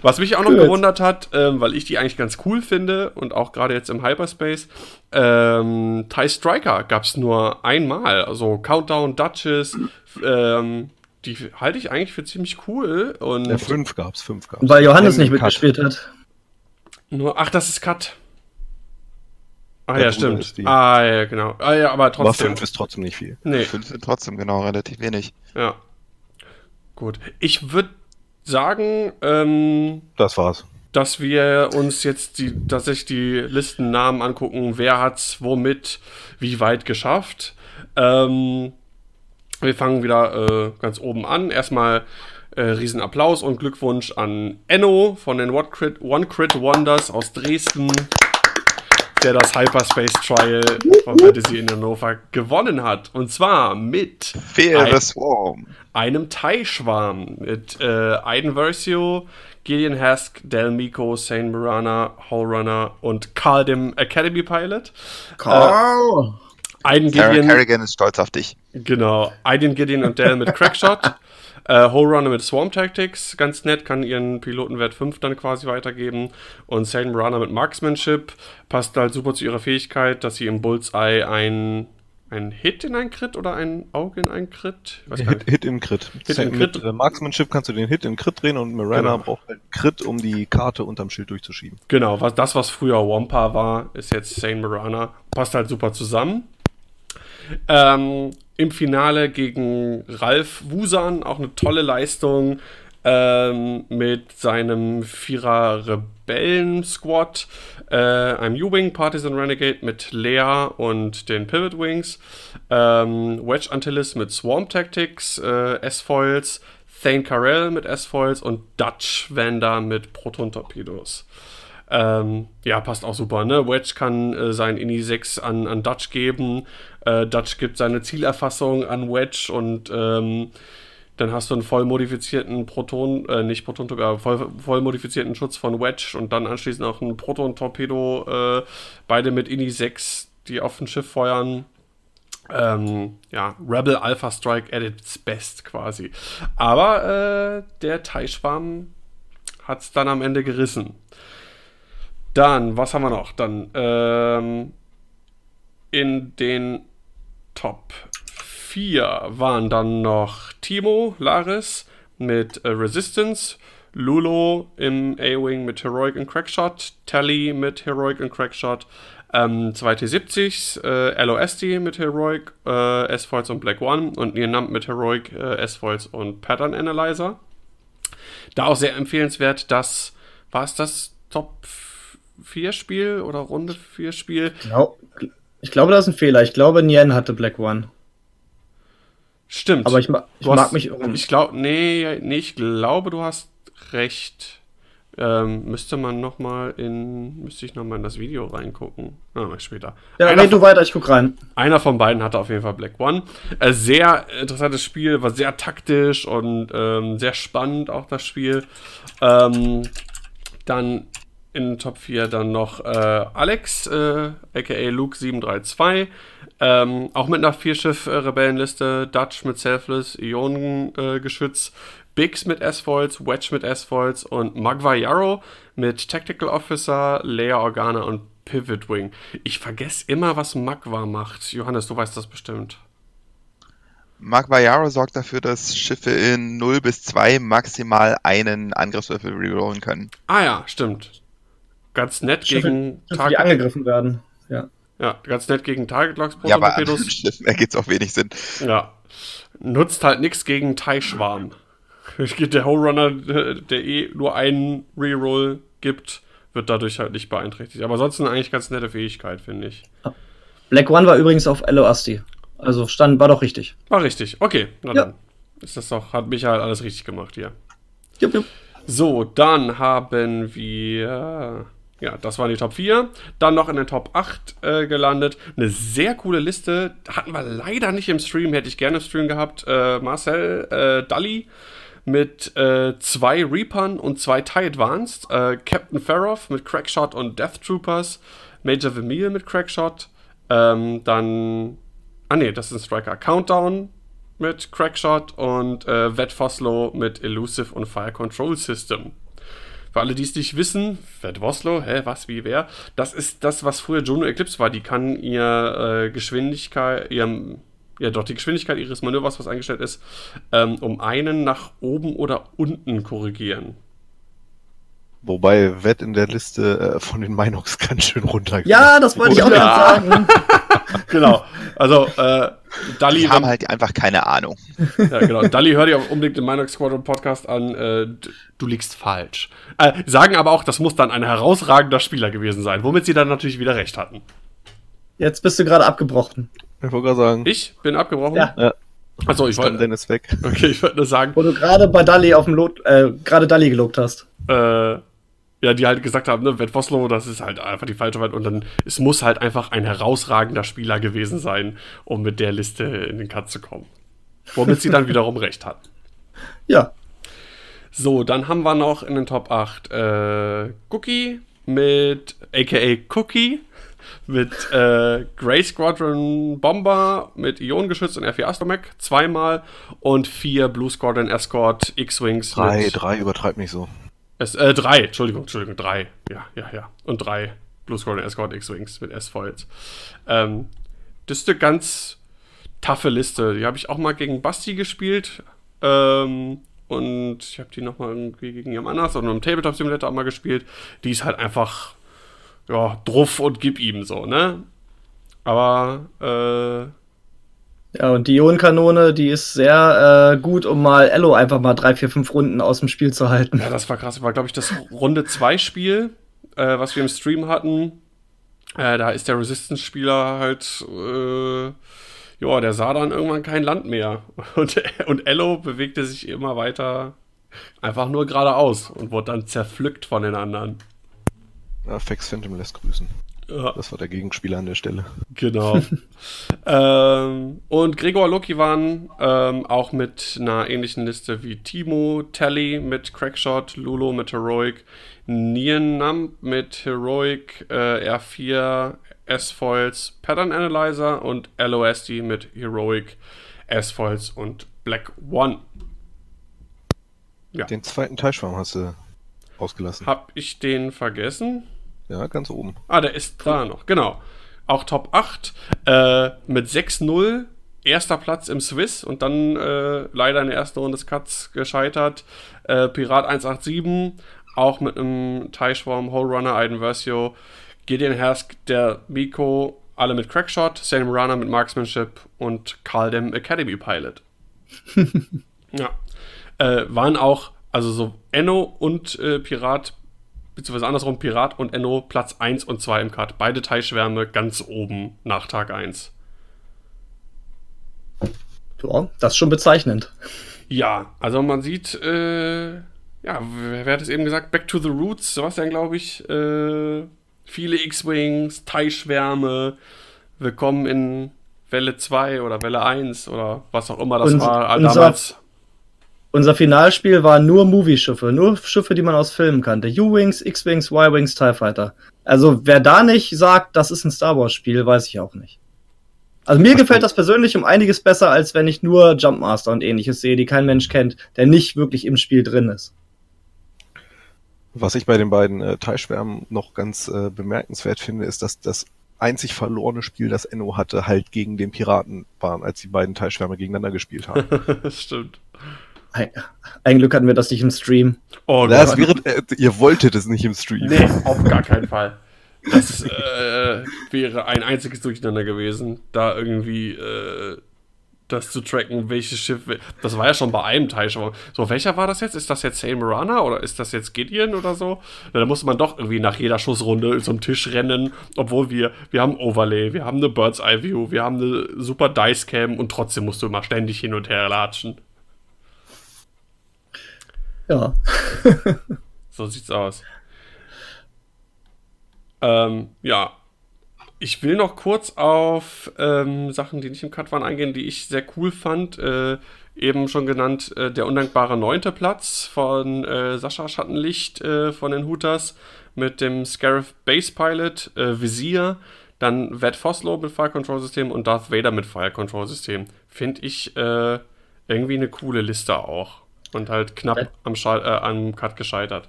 Was mich auch noch Gut. gewundert hat, ähm, weil ich die eigentlich ganz cool finde und auch gerade jetzt im Hyperspace, ähm, TIE Striker gab es nur einmal. Also Countdown, Duchess, ähm, die halte ich eigentlich für ziemlich cool. Und Ja, fünf gab's, fünf gab's. Weil Johannes nicht mitgespielt hat. nur, ach, das ist Cut. Ah ja, stimmt. Ah ja, genau. Ah ja, aber Aber trotzdem. fünf ist trotzdem nicht viel. nee, Fünf sind trotzdem genau relativ wenig. ja. Gut. Ich würde sagen, ähm, Das war's. dass wir uns jetzt die, tatsächlich die Listennamen angucken, wer hat's womit, wie weit geschafft. Ähm, wir fangen wieder äh, ganz oben an. Erstmal äh, Riesenapplaus und Glückwunsch an Enno von den One Crit, One Crit Wonders aus Dresden, der das Hyperspace Trial von Fantasy in Hannover gewonnen hat. Und zwar mit Fear Ein- the Swarm. einem Thai-Schwarm mit äh, Aiden Versio, Gideon Hask, Del Miko, Sane Mirana, Runner und Carl, dem Academy Pilot. Carl! Aiden Sarah Gideon, Kerrigan ist stolz auf dich. genau, Aiden Gideon und Del mit Crackshot. Äh, Runner mit Swarm Tactics, ganz nett, kann ihren Pilotenwert 5 dann quasi weitergeben. Und Sane Mirana mit Marksmanship, passt halt super zu ihrer Fähigkeit, dass sie im Bullseye ein, ein Hit in ein Crit oder ein Auge in ein Crit? Hit, Hit in Crit. Hit Mit Crit. äh, Marksmanship kannst du den Hit in Crit drehen und Miranda Genau. braucht halt Crit, um die Karte unterm Schild durchzuschieben. Genau, was, das, was früher Wampa war, ist jetzt Sane Mirana. Passt halt super zusammen. Ähm, Im Finale gegen Ralf Wusan, auch eine tolle Leistung ähm, mit seinem Vierer Rebellen-Squad, äh, einem U-Wing, Partisan Renegade mit Lea und den Pivot Wings, ähm, Wedge Antilles mit Swarm Tactics, äh, S-Foils, Thane Carell mit S-Foils und Dutch Vander mit Proton-Torpedos. Ähm, ja, passt auch super, ne? Wedge kann äh, sein Ini 6 an, an Dutch geben. Äh, Dutch gibt seine Zielerfassung an Wedge und ähm, dann hast du einen voll modifizierten Proton, äh, nicht Proton, aber voll, voll modifizierten Schutz von Wedge und dann anschließend auch einen Proton-Torpedo, äh, beide mit Ini 6, die auf ein Schiff feuern. Ähm, ja, Rebel Alpha Strike at its best quasi. Aber äh, der Thai-Schwarm hat es dann am Ende gerissen. Dann, was haben wir noch? Dann ähm, in den Top 4 waren dann noch Timo Laris mit äh, Resistance, Lulo im A-Wing mit Heroic und Crackshot, Tally mit Heroic und Crackshot, ähm, zwei T70s, äh, LOSD mit Heroic, äh, S-Foils und Black One und Nienamp mit Heroic, äh, S-Foils und Pattern Analyzer. Da auch sehr empfehlenswert, das war es das Top 4 Spiel oder Runde 4 Spiel. Glaub, ich glaube, das ist ein Fehler. Ich glaube, Nien hatte Black One. Stimmt. Aber ich, ma ich hast- mag mich irren. Ich glaube, nee, nee, ich glaube, du hast recht. Ähm, müsste man noch mal in, müsste ich noch mal in das Video reingucken. Ah, mal später. Ja, einer, red du weiter, ich guck rein. einer von beiden hatte auf jeden Fall Black One. Äh, sehr interessantes Spiel, war sehr taktisch und ähm, sehr spannend auch das Spiel. Ähm, dann in Top 4 dann noch äh, Alex, äh, aka Luke732. Ähm, auch mit einer Vierschiff-Rebellenliste. Dutch mit Selfless, Ionengeschütz. Biggs mit S-Foils, Wedge mit S-Foils und Magva Yarrow mit Tactical Officer, Leia Organa und Pivot Wing. Ich vergesse immer, was Magva macht. Johannes, du weißt das bestimmt. Mark Vajaro sorgt dafür, dass Schiffe in 0 bis 2 maximal einen Angriffswürfel rerollen können. Ah ja, stimmt. Ganz nett Schiffe, gegen die Target. angegriffen werden. Ja. Ja, ganz nett gegen Target Locks Ja, aber an. Schiffen ergibt es auch wenig Sinn. Ja. Nutzt halt nichts gegen Thai-Schwarm. Der Runner, der eh nur einen Reroll gibt, wird dadurch halt nicht beeinträchtigt. Aber ansonsten eigentlich ganz nette Fähigkeit, finde ich. Black One war übrigens auf Eloasti. Also stand, war doch richtig. War richtig. Okay, na Ja. dann. Ist das doch, hat Michael alles richtig gemacht hier. Jupp, jupp. So, dann haben wir. Ja, das waren die Top 4. Dann noch in den Top 8 äh, gelandet. Eine sehr coole Liste. Hatten wir leider nicht im Stream. Hätte ich gerne im Stream gehabt. Äh, Marcel äh, Dalli mit äh, zwei Reapern und zwei TIE Advanced. Äh, Captain Farrow mit Crackshot und Death Troopers. Major Vermeil mit Crackshot. Ähm, dann. Ah, nee, das ist ein Striker. Countdown mit Crackshot und äh, Vet Foslow mit Elusive und Fire Control System. Für alle, die es nicht wissen, Fred Woslow, hä, was, wie, wer? Das ist das, was früher Juno Eclipse war. Die kann ihr äh, Geschwindigkeit, ihrem, ja doch, die Geschwindigkeit ihres Manövers, was eingestellt ist, ähm, um einen nach oben oder unten korrigieren. Wobei Wett in der Liste äh, von den Minox ganz schön runtergeht. Ja, das wollte ich auch gerade sagen. genau. Also, äh, Dali, Die haben halt einfach keine Ahnung. Ja, genau. Dali, hör dir auch unbedingt den Minox Squadron Podcast an. Äh, du liegst falsch. Äh, sagen aber auch, das muss dann ein herausragender Spieler gewesen sein, womit sie dann natürlich wieder recht hatten. Jetzt bist du gerade abgebrochen. Ich wollte gerade sagen, Ich bin abgebrochen. Ja. Ja. Achso, ich wollte wollte. Dennis weg. Okay, ich wollte nur sagen, Wo du gerade bei Dali auf dem Lot, äh, gerade Dali gelobt hast. äh, ja, die halt gesagt haben, ne, Wett Voslo, das ist halt einfach die falsche Wahl. Und dann, es muss halt einfach ein herausragender Spieler gewesen sein, um mit der Liste in den Cut zu kommen. Womit sie dann wiederum recht hatten. Ja. So, dann haben wir noch in den Top 8 äh, Cookie mit aka Cookie mit äh, Grey Squadron Bomber mit Ionengeschütz und R4 Astromech zweimal und vier Blue Squadron Escort X-Wings Drei, drei, übertreib nicht so. Es, äh, drei, Entschuldigung, Entschuldigung, drei. Ja, ja, ja. Und drei Blue Squadron Escort X-Wings mit S-Foils. Ähm, das ist eine ganz taffe Liste. Die habe ich auch mal gegen Basti gespielt. Ähm, und ich habe die nochmal irgendwie gegen jemand anders oder im Tabletop Simulator auch mal gespielt. Die ist halt einfach, ja, druff und gib ihm so, ne? Aber, äh, Ja, und die Ionenkanone, die ist sehr äh, gut, um mal Ello einfach mal drei, vier, fünf Runden aus dem Spiel zu halten. Ja, das war krass. War, glaube ich, das Runde 2 Spiel, äh, was wir im Stream hatten. Äh, da ist der Resistance-Spieler halt, äh, ja, der sah dann irgendwann kein Land mehr. Und, und Ello bewegte sich immer weiter einfach nur geradeaus und wurde dann zerpflückt von den anderen. Ja, Fex Phantom lässt grüßen. Ja, Das war der Gegenspieler an der Stelle. genau. ähm, und Gregor Loki waren ähm, auch mit einer ähnlichen Liste wie Timo, Tally mit Crackshot, Lulo mit Heroic, Nienam mit Heroic, äh, R4, S-Foils, Pattern Analyzer und LOSD mit Heroic, S-Foils und Black One. Ja. Den zweiten Teilschwarm hast du ausgelassen. Hab ich den vergessen? Ja, ganz oben. Ah, der ist da noch, genau. Auch Top 8 äh, mit 6-0. Erster Platz im Swiss und dann äh, leider in der ersten Runde des Cuts gescheitert. Äh, Pirat 187, auch mit einem Teichschwarm, Hole Runner, Aiden Versio, Gideon Hersk, der Miko, alle mit Crackshot, Sam Runner mit Marksmanship und Karl Dem Academy Pilot. ja. Äh, waren auch, also so Enno und äh, Pirat beziehungsweise andersrum Pirat und Enno Platz 1 und 2 im Cut. Beide Teilschwärme ganz oben nach Tag 1. Ja, das ist schon bezeichnend. Ja, also man sieht, äh, ja, wer, hat es eben gesagt? Back to the Roots, Sebastian, glaube ich. Äh, viele X-Wings, Teilschwärme. Willkommen in Welle 2 oder Welle 1 oder was auch immer das Unser- war unser- damals. Unser Finalspiel war nur Movie-Schiffe, nur Schiffe, die man aus Filmen kannte. U-Wings, X-Wings, Y-Wings, TIE Fighter. Also wer da nicht sagt, das ist ein Star Wars-Spiel, weiß ich auch nicht. Also mir gefällt das persönlich um einiges besser, als wenn ich nur Jumpmaster und ähnliches sehe, die kein Mensch kennt, der nicht wirklich im Spiel drin ist. Was ich bei den beiden äh, Teilschwärmen noch ganz äh, bemerkenswert finde, ist, dass das einzig verlorene Spiel, das Enno hatte, halt gegen den Piraten waren, als die beiden Teilschwärme gegeneinander gespielt haben. das stimmt. Ein, Glück hatten wir das nicht im Stream. Oh das Gott. wäre, äh, ihr wolltet es nicht im Stream. Nee, auf gar keinen Fall. Das äh, wäre ein einziges Durcheinander gewesen, da irgendwie äh, das zu tracken, welches Schiff. Das war ja schon bei einem Teil schon. So, welcher war das jetzt? Ist das jetzt Sailmarana oder ist das jetzt Gideon oder so? Da musste man doch irgendwie nach jeder Schussrunde zum Tisch rennen, obwohl wir, wir haben Overlay, wir haben eine Bird's Eye View, wir haben eine super Dice Cam und trotzdem musst du immer ständig hin und her latschen. Ja. So sieht's aus. Ähm, ja. Ich will noch kurz auf ähm, Sachen, die nicht im Cut waren, eingehen, die ich sehr cool fand. Äh, eben schon genannt, äh, der undankbare neunte Platz von äh, Sascha Schattenlicht äh, von den Hooters mit dem Scarif Base Pilot, äh, Visier, dann Vet Foslow mit Fire Control System und Darth Vader mit Fire Control System. Finde ich äh, irgendwie eine coole Liste auch. Und halt knapp am, Schal äh, am Cut gescheitert.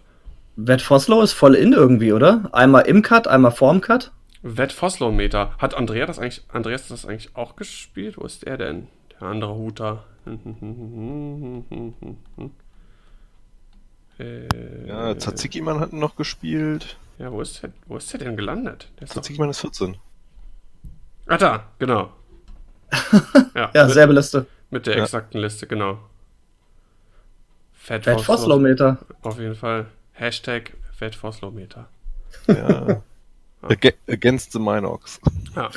Wet Foslow ist voll in irgendwie, oder? Einmal im Cut, einmal vorm Cut. Wet Foslow Meter. Hat Andrea das eigentlich, Andreas das eigentlich auch gespielt? Wo ist er denn? Der andere Huter. Äh, Ja, Tzatziki-Mann hat ihn noch gespielt. Ja, wo ist der, wo ist der denn gelandet? Der ist doch, Tzatziki-Mann ist 14. ah, da, genau. Ja, Ja, mit, selbe Liste. mit der Ja. exakten Liste, genau. Fat Wet Foslow Meter. Auf jeden Fall. Hashtag Fat Foslow-Meter. Ja. Ag against the Minox. Ja.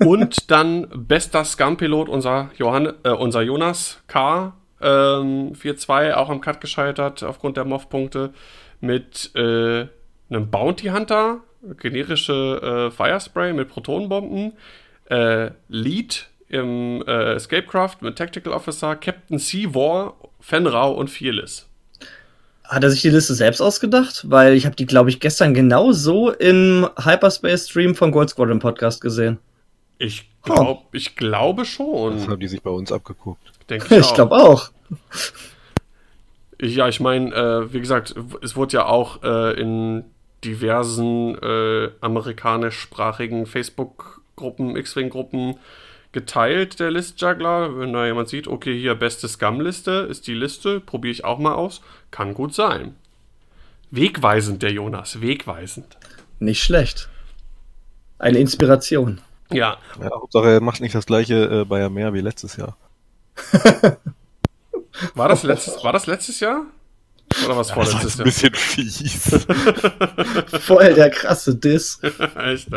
Und dann bester Scum-Pilot, unser, Johann, äh, unser Jonas K. Ähm, 4-2, auch am Cut gescheitert aufgrund der MOV-Punkte mit äh, einem Bounty Hunter, generische äh, Firespray mit Protonenbomben, äh, Lead im äh, Escapecraft mit Tactical Officer, Captain Seawar, Fenrau und Fearless. Hat er sich die Liste selbst ausgedacht? Weil ich habe die, glaube ich, gestern genau so im Hyperspace-Stream von Gold Squadron Podcast gesehen. Ich, glaub, ich glaube schon. Das haben die sich bei uns abgeguckt. Denke Ich glaube auch. Ja, ich meine, äh, wie gesagt, es wurde ja auch äh, in diversen äh, amerikanischsprachigen Facebook-Gruppen, X-Wing-Gruppen geteilt, der List-Juggler. Wenn da jemand sieht, okay, hier beste Scum-Liste ist die Liste, probiere ich auch mal aus. Kann gut sein. Wegweisend, der Jonas, wegweisend. Nicht schlecht. Eine Inspiration. Ja, Ja, Hauptsache, er macht nicht das gleiche äh, bei Meer wie letztes Jahr. war das letztes, war das letztes Jahr? Oder was vorletztes Jahr? bisschen fies. Voll der krasse Diss. Echt.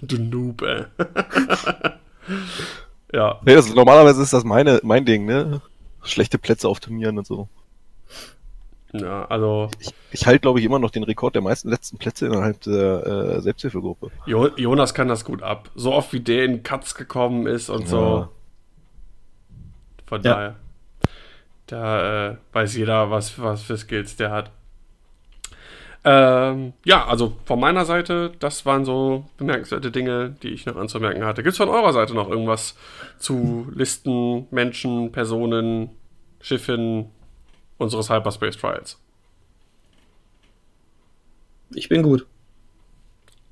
Du Noob, ey. Ja, nee, das, normalerweise ist das meine, mein Ding, ne? Schlechte Plätze auf Turnieren und so. ja, also Ich, ich halte, glaube ich, immer noch den Rekord der meisten letzten Plätze innerhalb der äh, Selbsthilfegruppe. Jo Jonas kann das gut ab. So oft wie der in Cuts gekommen ist und so. Ja. Von Ja. daher. Da äh, weiß jeder, was, was für Skills der hat. Ähm, ja, also von meiner Seite, das waren so bemerkenswerte Dinge, die ich noch anzumerken hatte. Gibt es von eurer Seite noch irgendwas zu Listen, Menschen, Personen, Schiffen unseres Hyperspace Trials? Ich bin gut.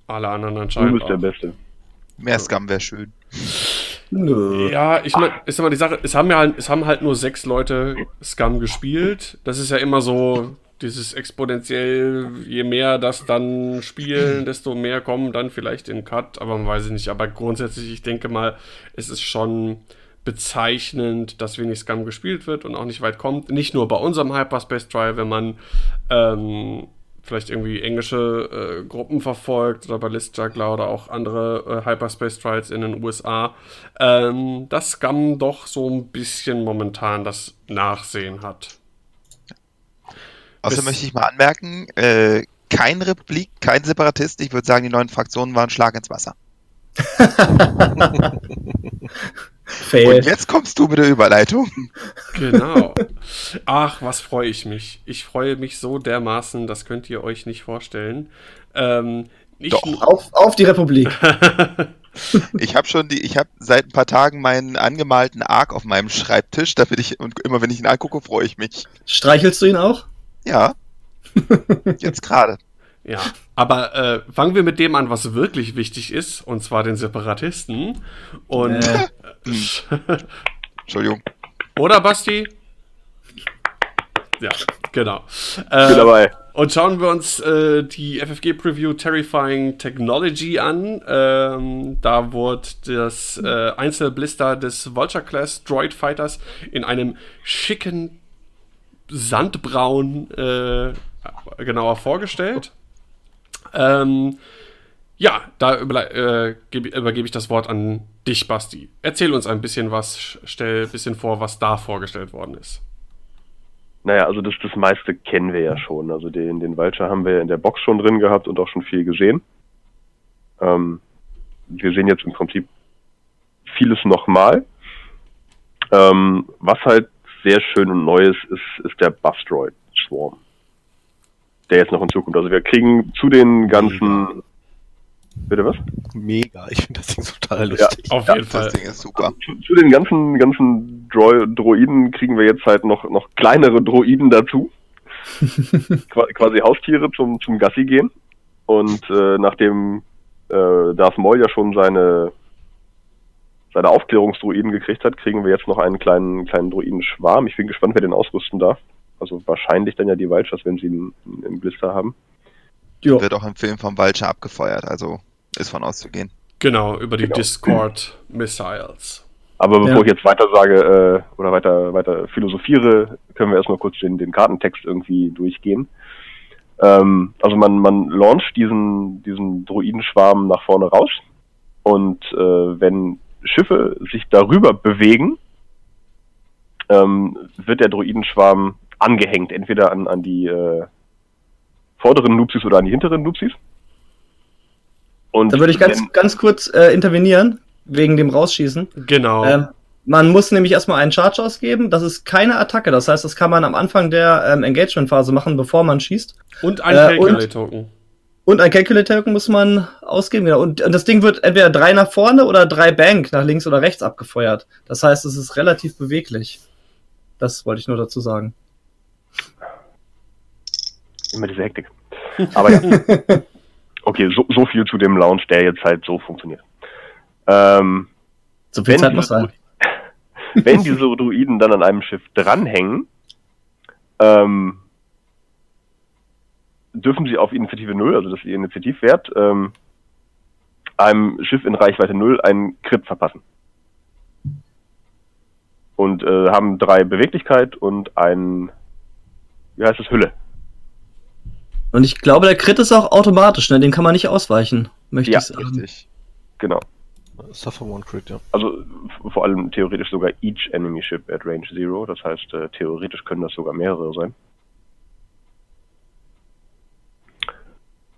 Alle anderen Du anscheinend. bist der auch. Beste. Mehr Scum wäre schön. Nö. Ja, ich meine, ist immer die Sache, es haben ja halt, es haben halt nur sechs Leute Scum gespielt. Das ist ja immer so dieses exponentiell, je mehr das dann spielen, desto mehr kommen dann vielleicht in Cut, aber man weiß es nicht. Aber grundsätzlich, ich denke mal, es ist schon bezeichnend, dass wenig Scum gespielt wird und auch nicht weit kommt. Nicht nur bei unserem Hyperspace Trial, wenn man ähm, vielleicht irgendwie englische äh, Gruppen verfolgt oder bei Listjuggler oder auch andere äh, Hyperspace Trials in den USA, ähm, dass Scum doch so ein bisschen momentan das Nachsehen hat. Außerdem möchte ich mal anmerken, äh, kein Republik, kein Separatist. Ich würde sagen, die neuen Fraktionen waren Schlag ins Wasser. Fail. Und jetzt kommst du mit der Überleitung. Genau. Ach, was freue ich mich. Ich freue mich so dermaßen, das könnt ihr euch nicht vorstellen. Ähm, Doch. Auf, auf die Republik. Ich habe schon die, ich habe seit ein paar Tagen meinen angemalten Arc auf meinem Schreibtisch, damit ich und immer wenn ich ihn angucke, freue ich mich. Streichelst du ihn auch? Ja. Jetzt gerade. Ja, aber äh, fangen wir mit dem an, was wirklich wichtig ist, und zwar den Separatisten. Und Äh. Entschuldigung. oder Basti? Ja, genau. Bin Äh, dabei. und schauen wir uns äh, die FFG Preview Terrifying Technology an. Ähm, da wurde das äh, Einzelblister des Vulture Class Droid Fighters in einem schicken Sandbraun äh, genauer vorgestellt. Ähm, ja, da äh, gebe- übergebe ich das Wort an dich, Basti. Erzähl uns ein bisschen was, stell ein bisschen vor, was da vorgestellt worden ist. Naja, also das, das meiste kennen wir ja schon. Also den, den Vulture haben wir in der Box schon drin gehabt und auch schon viel gesehen. Ähm, wir sehen jetzt im Prinzip vieles nochmal. Ähm, was halt sehr schön und neu ist, ist, ist der Bustroid Swarm. Der jetzt noch hinzukommt. Also wir kriegen zu den ganzen. Bitte was? Mega, ich finde das Ding total lustig. Auf Ja, jeden Fall. Das Ding ist super. zu, zu den ganzen, ganzen Dro Droiden kriegen wir jetzt halt noch, noch kleinere Droiden dazu. Qua- quasi Haustiere zum, zum Gassi gehen. Und äh, nachdem äh, Darth Maul ja schon seine, seine Aufklärungsdruiden gekriegt hat, kriegen wir jetzt noch einen kleinen, kleinen Druidenschwarm. Ich bin gespannt, wer den ausrüsten darf. Also wahrscheinlich dann ja die Vultures, wenn sie einen, einen Blister haben. Jo. Wird auch im Film vom Vulture abgefeuert, also ist von auszugehen. Genau, über die Genau. Discord Missiles. Aber bevor Ja. ich jetzt weiter sage äh, oder weiter, weiter philosophiere, können wir erstmal kurz den, den Kartentext irgendwie durchgehen. Ähm, also man, man launcht diesen, diesen Druidenschwarm nach vorne raus und äh, wenn Schiffe sich darüber bewegen, ähm, wird der Druidenschwarm angehängt, entweder an, an die äh, vorderen Nupsis oder an die hinteren Nupsis. Und Da würde ich ganz, ganz kurz äh, intervenieren, wegen dem Rausschießen. Genau. Ähm, man muss nämlich erstmal einen Charge ausgeben. Das ist keine Attacke. Das heißt, das kann man am Anfang der ähm, Engagement-Phase machen, bevor man schießt. und ein äh, Calculate-Token. Und ein Calculator muss man ausgeben. Genau. Und, und das Ding wird entweder drei nach vorne oder drei Bank nach links oder rechts abgefeuert. Das heißt, es ist relativ beweglich. Das wollte ich nur dazu sagen. Immer diese Hektik. Aber ja. Okay, so, so viel zu dem Launch, der jetzt halt so funktioniert. Ähm, So viel Wenn Zeit diese muss sein. wenn diese Druiden dann an einem Schiff dranhängen, ähm, dürfen sie auf Initiative 0, also das ist ihr Initiativwert, ähm, einem Schiff in Reichweite 0 einen Crit verpassen. Und äh, haben drei Beweglichkeit und ein, wie heißt es, Hülle. Und ich glaube, der Crit ist auch automatisch, ne? Den kann man nicht ausweichen, möchte Ja, ich sagen. Richtig. Genau. Suffer One Crit, ja. Also vor allem theoretisch sogar each enemy ship at range zero. Das heißt, äh, theoretisch können das sogar mehrere sein.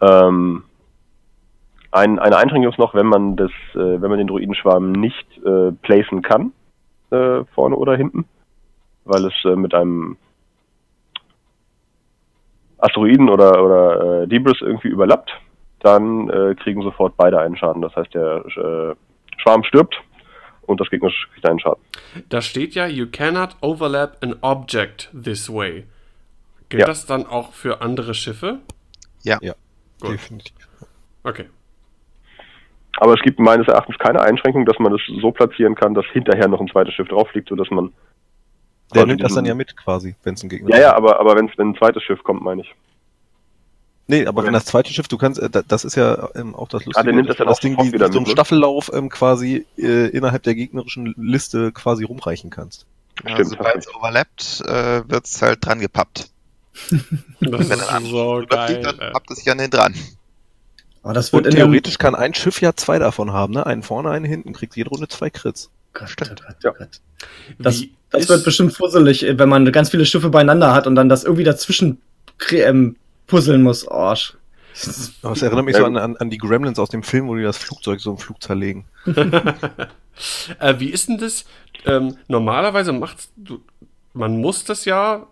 Ähm, ein, eine Einschränkung ist noch, wenn man das, äh, wenn man den Druidenschwarm nicht äh, placen kann, äh, vorne oder hinten, weil es äh, mit einem Asteroiden oder, oder äh, Debris irgendwie überlappt, dann äh, kriegen sofort beide einen Schaden. Das heißt, der äh, Schwarm stirbt und das Gegner kriegt einen Schaden. Da steht ja, you cannot overlap an object this way. Gilt Ja. das dann auch für andere Schiffe? Ja, Gut. definitiv. Okay. Aber es gibt meines Erachtens keine Einschränkung, dass man das so platzieren kann, dass hinterher noch ein zweites Schiff drauf liegt, sodass man. Der nimmt das dann ja mit quasi, wenn es ein Gegner Ja, ja, aber, aber wenn es wenn ein zweites Schiff kommt, meine ich. Nee, aber Oder- wenn das zweite Schiff, du kannst, äh, da- das ist ja ähm, auch das Lustige, Ah, der nimmt das dann das auch Ding wie, wieder wie so ein mit, ne? Staffellauf ähm, quasi äh, innerhalb der gegnerischen Liste quasi rumreichen kannst. Ja, Stimmt, sobald es overlappt, äh, wird es halt dran gepappt. Das Wenn ist so geil. dann pappt es an den dran. Aber das wird Und theoretisch kann ein Schiff ja zwei davon haben, ne? Einen vorne, einen hinten, kriegt jede Runde zwei Crits. Gott, Stimmt. Gott, Ja. Gott. Das, das wird bestimmt fusselig, wenn man ganz viele Schiffe beieinander hat und dann das irgendwie dazwischen ähm, puzzeln muss. Oh, es erinnert mich Ja, so an, an, an die Gremlins aus dem Film, wo die das Flugzeug so im Flug zerlegen. äh, wie ist denn das? Ähm, normalerweise macht du, man muss das ja,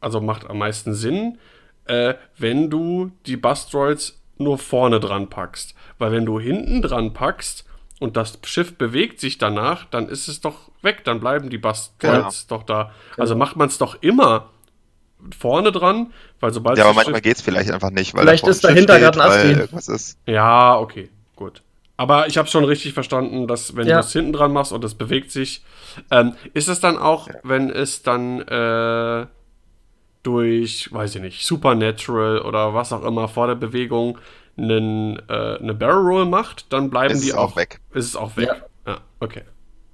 also macht am meisten Sinn, äh, wenn du die Bustroids nur vorne dran packst. Weil wenn du hinten dran packst und das Schiff bewegt sich danach, dann ist es doch weg, dann bleiben die Bustroids doch da. Also macht man es doch immer vorne dran, weil sobald Ja, aber manchmal geht es vielleicht einfach nicht, weil Vielleicht da ist dahinter grad ein ist. Ja, okay, gut. Aber ich habe schon richtig verstanden, dass wenn Ja. du es hinten dran machst und es bewegt sich, ähm, ist es dann auch, Ja. wenn es dann äh, durch, weiß ich nicht, Supernatural oder was auch immer vor der Bewegung einen, äh, eine Barrel Roll macht, dann bleiben Ist die es auch, auch weg. Ist es auch weg. Ja, okay.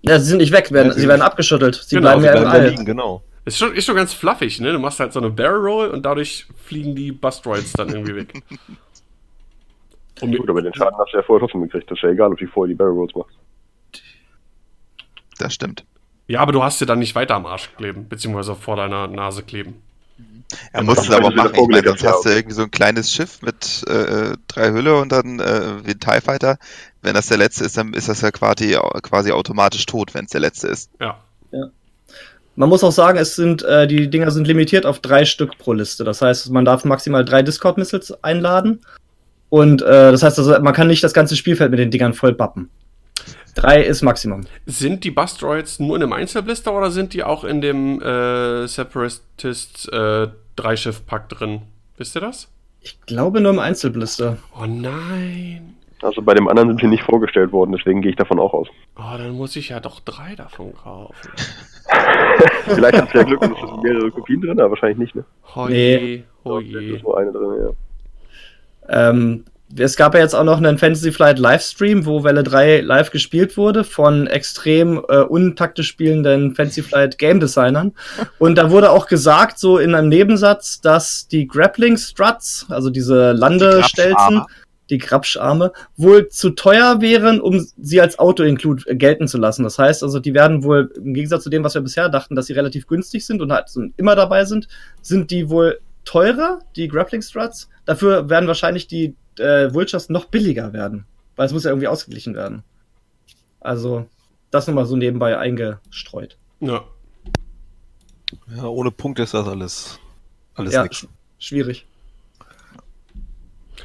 Ja, sie sind nicht weg, werden, Ja, sie werden abgeschüttelt. Sie Genau, bleiben sie ja im Bleiben da All. liegen, genau. Ist schon, ist schon ganz fluffig, ne? Du machst halt so eine Barrel Roll und dadurch fliegen die Bustroids dann irgendwie weg. Und mir- Gut, aber den Schaden hast du ja vorher trotzdem gekriegt. Das ist ja egal, ob du vorher die Barrel Rolls machst. Das stimmt. ja, aber du hast sie dann nicht weiter am Arsch kleben, beziehungsweise vor deiner Nase kleben. Er muss es aber machen. Ich meine, sonst ja, hast du irgendwie so ein kleines Schiff mit äh, drei Hülle und dann äh, wie ein TIE Fighter. Wenn das der letzte ist, dann ist das ja quasi, quasi automatisch tot, wenn es der letzte ist. Ja. Man muss auch sagen, es sind, äh, die Dinger sind limitiert auf drei Stück pro Liste. Das heißt, man darf maximal drei Discord-Missiles einladen. Und äh, das heißt, also, man kann nicht das ganze Spielfeld mit den Dingern voll bappen. Drei ist Maximum. Sind die Bustroids nur in dem Einzelblister oder sind die auch in dem äh, Separatists äh, Dreischiff-Pack drin. Wisst ihr das? Ich glaube nur im Einzelblister. Oh nein. Also bei dem anderen sind sie nicht vorgestellt worden, deswegen gehe ich davon auch aus. Oh, dann muss ich ja doch drei davon kaufen. Vielleicht hat es ja Glück und es sind mehrere Kopien drin, aber wahrscheinlich nicht, ne? Hoje, Nee. Es hoje. ist nur eine drin, ja. Ähm, es gab ja jetzt auch noch einen Fantasy Flight Livestream, wo Welle 3 live gespielt wurde von extrem äh, untaktisch spielenden Fantasy Flight Game Designern. Und da wurde auch gesagt, so in einem Nebensatz, dass die Grappling Struts, also diese Landestelzen, die Grabscharme, wohl zu teuer wären, um sie als Auto-Include äh, gelten zu lassen. Das heißt also, die werden wohl, im Gegensatz zu dem, was wir bisher dachten, dass sie relativ günstig sind und halt immer dabei sind, sind die wohl teurer, die Grappling Struts. Dafür werden wahrscheinlich die äh, Vultures noch billiger werden. Weil es muss ja irgendwie ausgeglichen werden. Also, das nochmal so nebenbei eingestreut. Ja. Ja, ohne Punkte ist das alles, alles ja, nix. sch- schwierig.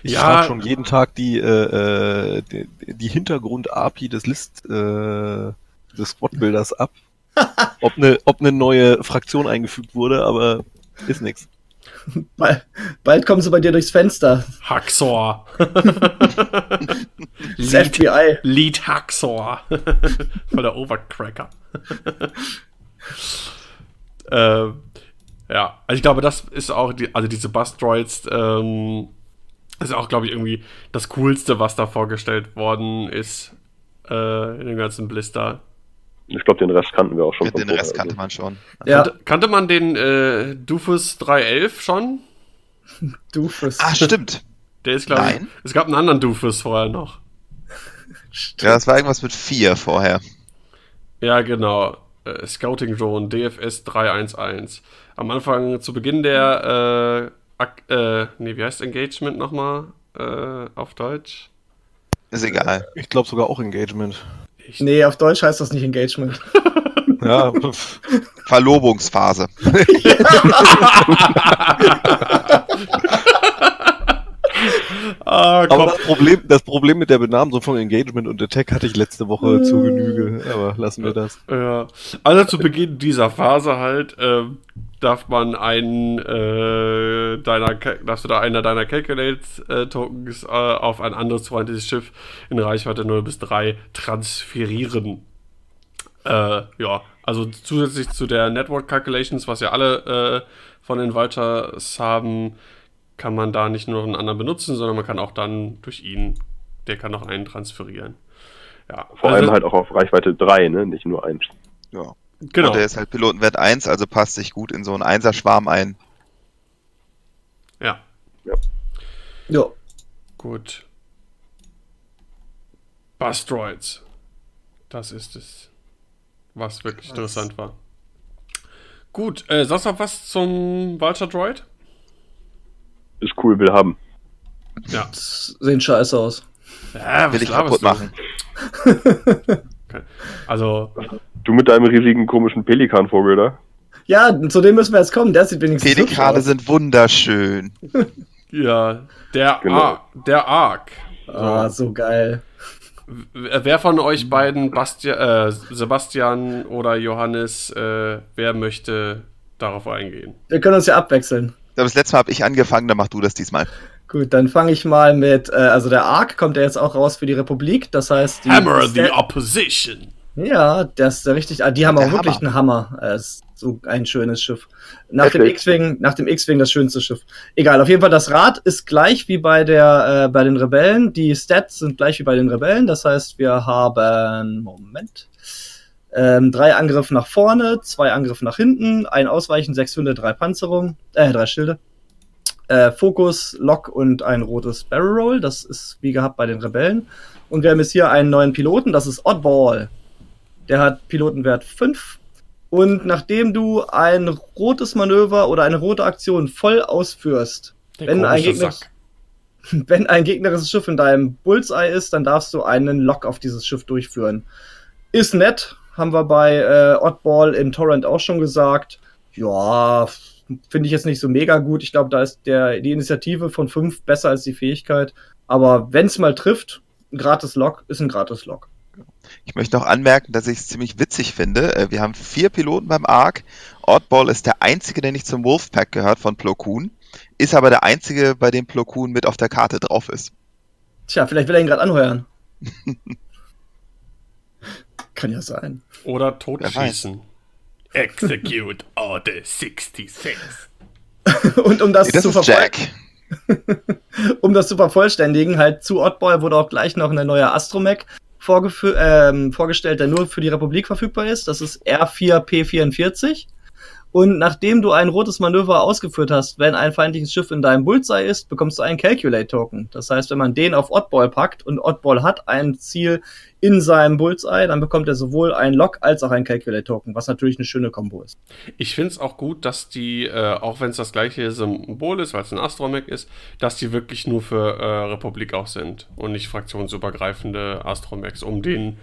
Ich Ja. frage schon jeden Tag die, äh, äh, die, die Hintergrund-API des List, äh, des Squad-Builders ab, ob eine ob ne neue Fraktion eingefügt wurde, aber ist nix. Bald, bald kommen sie bei dir durchs Fenster. Haxor. Das Lead, FBI. Lead Haxor. Voll der Overcracker. ähm, ja, also ich glaube, das ist auch, die, also diese Bus-Droids, ähm, ist auch, glaube ich, irgendwie das Coolste, was da vorgestellt worden ist äh, in dem ganzen Blister. Ich glaube, den Rest kannten wir auch schon. Den Rest vorher, kannte man schon. Ja, Kannte, kannte man den äh, Dufus 311 schon? du fürs. Ah, stimmt. Der ist, glaube ich, Nein. es gab einen anderen Dufus vorher noch. Ja, das war irgendwas mit vier vorher. Ja, genau. Äh, Scouting Drone, DFS 311. Am Anfang, zu Beginn der, äh, äh, nee, wie heißt Engagement nochmal äh, auf Deutsch? Ist egal. Ich glaube sogar auch Engagement. Ich, Nee, auf Deutsch heißt das nicht Engagement. Ja, Verlobungsphase. ah, aber das Problem, das Problem mit der Benamsung von Engagement und Attack hatte ich letzte Woche zu Genüge, aber lassen wir das. Ja. Also zu Beginn dieser Phase halt, ähm, darf man einen äh, deiner, darfst du da einer deiner Calculate-Tokens äh, auf ein anderes freundliches Schiff in Reichweite 0 bis 3 transferieren. Äh, ja, also zusätzlich zu der Network Calculations, was ja alle äh, von den Vultures haben, kann man da nicht nur noch einen anderen benutzen, sondern man kann auch dann durch ihn, der kann noch einen transferieren. Ja, Vor also- allem halt auch auf Reichweite 3, ne? Nicht nur 1. Ja. Genau. Und der ist halt Pilotenwert 1, also passt sich gut in so einen Einser-Schwarm ein. Ja, Ja. gut. Bustroids. Das ist es, was wirklich interessant war. Gut, äh, sonst noch was zum Vulture Droid? Ist cool, will haben. Ja. Das sehen scheiße aus. ja Will ich kaputt du? machen. Okay. Also, Du mit deinem riesigen komischen Pelikanvogel da. Ja, zu dem müssen wir jetzt kommen. Der sieht wenigstens Pelikane aus. sind wunderschön. ja, der, Genau. Ark, der Ark. Ah, so geil. Wer von euch beiden, Bastia, äh, Sebastian oder Johannes, äh, wer möchte darauf eingehen? Wir können uns ja abwechseln. Das letzte Mal habe ich angefangen, dann mach du das diesmal. Gut, dann fange ich mal mit, äh, also der Arc kommt ja jetzt auch raus für die Republik, das heißt die Hammer the Stat- Opposition. Ja, das ist ja richtig. Ah, die haben Der auch wirklich Hammer. einen Hammer. Es ist so ein schönes Schiff. Nach dem? X-Wing, nach dem X-Wing das schönste Schiff. Egal, auf jeden Fall das Rad ist gleich wie bei der, äh, bei den Rebellen. Die Stats sind gleich wie bei den Rebellen. Das heißt, wir haben, Moment, ähm, drei Angriffe nach vorne, zwei Angriffe nach hinten, ein Ausweichen, sechs Hunde, drei Panzerung, äh, drei Schilde. Äh, Fokus, Lock und ein rotes Barrel Roll. Das ist wie gehabt bei den Rebellen. Und wir haben jetzt hier einen neuen Piloten, das ist Oddball. Der hat Pilotenwert 5. Und nachdem du ein rotes Manöver oder eine rote Aktion voll ausführst, Der wenn ein, Gegner, wenn ein gegnerisches Schiff in deinem Bullseye ist, dann darfst du einen Lock auf dieses Schiff durchführen. Ist nett, haben wir bei äh, Oddball im Torrent auch schon gesagt. Ja, finde ich jetzt nicht so mega gut. Ich glaube, da ist der, die Initiative von 5 besser als die Fähigkeit. Aber wenn es mal trifft, ein gratis Lock ist ein gratis Lock. Ich möchte noch anmerken, dass ich es ziemlich witzig finde. Äh, Wir haben vier Piloten beim ARC. Oddball ist der einzige, der nicht zum Wolfpack gehört von Plo Koon, ist aber der einzige, bei dem Plo Koon mit auf der Karte drauf ist. Tja, vielleicht will er ihn gerade anheuern. Kann ja sein. Oder totschießen. Execute Order 66. Und um das, Nee, das zu Jack. um das zu vervollständigen, halt zu Oddball wurde auch gleich noch eine neue Astromech ähm, vorgestellt, der nur für die Republik verfügbar ist. Das ist R4P44. Und nachdem du ein rotes Manöver ausgeführt hast, wenn ein feindliches Schiff in deinem Bullseye ist, bekommst du einen Calculate-Token. Das heißt, wenn man den auf Oddball packt und Oddball hat ein Ziel in seinem Bullseye, dann bekommt er sowohl ein Lock als auch ein Calculate-Token, was natürlich eine schöne Kombo ist. Ich finde es auch gut, dass die, äh, auch wenn es das gleiche Symbol ist, weil es ein Astromech ist, dass die wirklich nur für äh, Republik auch sind und nicht fraktionsübergreifende Astromechs, um den,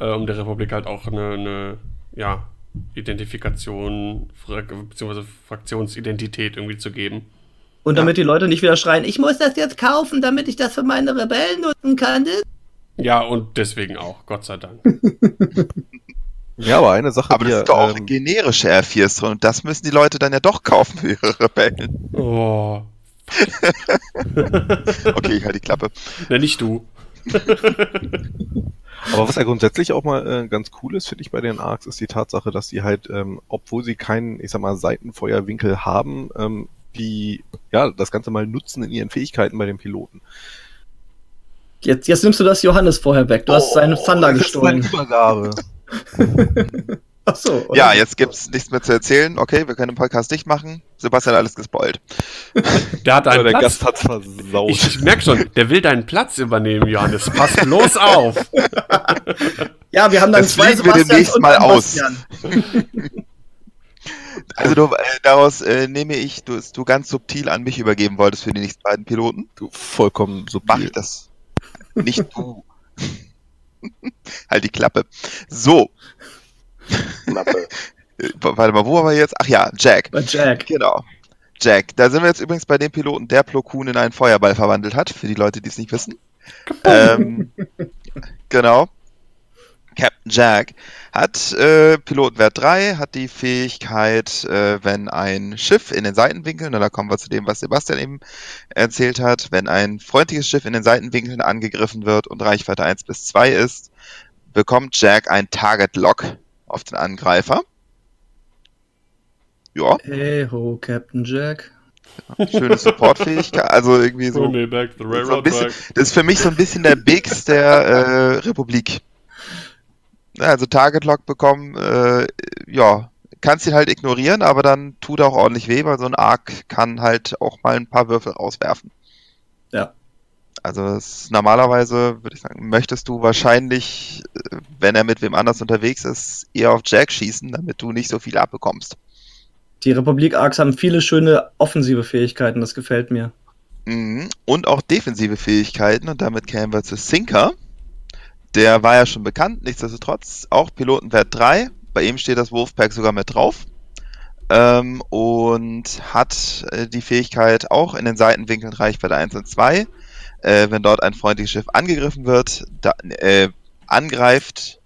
äh, um der Republik halt auch eine, eine ja, Identifikation bzw. Fraktionsidentität irgendwie zu geben. Und damit die Leute nicht wieder schreien, ich muss das jetzt kaufen, damit ich das für meine Rebellen nutzen kann. Ja, und deswegen auch, Gott sei Dank. Ja, aber eine Sache, Aber das ist doch auch ähm, generische R4s drin und das müssen die Leute dann ja doch kaufen für ihre Rebellen. Oh. Okay, ich halte die Klappe. Ne, nicht du. Aber was ja grundsätzlich auch mal äh, ganz cool ist, finde ich bei den Arcs, ist die Tatsache, dass sie halt, ähm, obwohl sie keinen, ich sag mal, Seitenfeuerwinkel haben, ähm, die ja das Ganze mal nutzen in ihren Fähigkeiten bei den Piloten. Jetzt, jetzt nimmst du das Johannes vorher weg. Du hast seine Thunder das ist meine gestohlen. Übergabe. Ach so. oder? Ja, jetzt gibt's nichts mehr zu erzählen. Okay, wir können den Podcast nicht machen. Sebastian hat alles gespoilt. Der hat einen der Platz. Gast hat's versaut. Ich, ich merke schon, der will deinen Platz übernehmen, Johannes. Pass bloß auf. Ja, wir haben dann Das zwei wir demnächst und mal aus. Also du, äh, daraus äh, nehme ich, du, du ganz subtil an mich übergeben wolltest für die nächsten beiden Piloten. Du vollkommen Mach subtil. ich das. Nicht du. halt die Klappe. So. Äh, Warte mal, wo waren wir jetzt? Ach ja, Jack. Bei Jack. Genau. Jack. Da sind wir jetzt übrigens bei dem Piloten, der Plo Koon in einen Feuerball verwandelt hat, für die Leute, die es nicht wissen. ähm, genau. Captain Jack hat äh, Pilotenwert 3, hat die Fähigkeit, äh, wenn ein Schiff in den Seitenwinkeln, und da kommen wir zu dem, was Sebastian eben erzählt hat, wenn ein freundliches Schiff in den Seitenwinkeln angegriffen wird und Reichweite 1 bis 2 ist, bekommt Jack ein Target Lock auf den Angreifer. Ja, Hey ho, Captain Jack. schöne Supportfähigkeit. Also irgendwie so. Back the So bisschen, das ist für mich so ein bisschen der Bigs der äh, Republik. Ja, Also Target Lock bekommen, äh, ja, kannst ihn halt ignorieren, aber dann tut er auch ordentlich weh, weil so ein Arc kann halt auch mal ein paar Würfel rauswerfen. Also es, normalerweise würde ich sagen, möchtest du wahrscheinlich, äh, wenn er mit wem anders unterwegs ist, eher auf Jack schießen, damit du nicht so viel abbekommst. Die Republik-Arcs haben viele schöne offensive Fähigkeiten, das gefällt mir. Mhm. Und auch defensive Fähigkeiten und damit kämen wir zu Sinker. Der war ja schon bekannt, nichtsdestotrotz auch Pilotenwert 3. Bei ihm steht das Wolfpack sogar mit drauf. Ähm, und hat äh, die Fähigkeit auch in den Seitenwinkeln Reichweite 1 und 2. Äh, wenn dort ein freundliches Schiff angegriffen wird, da, äh, angreift,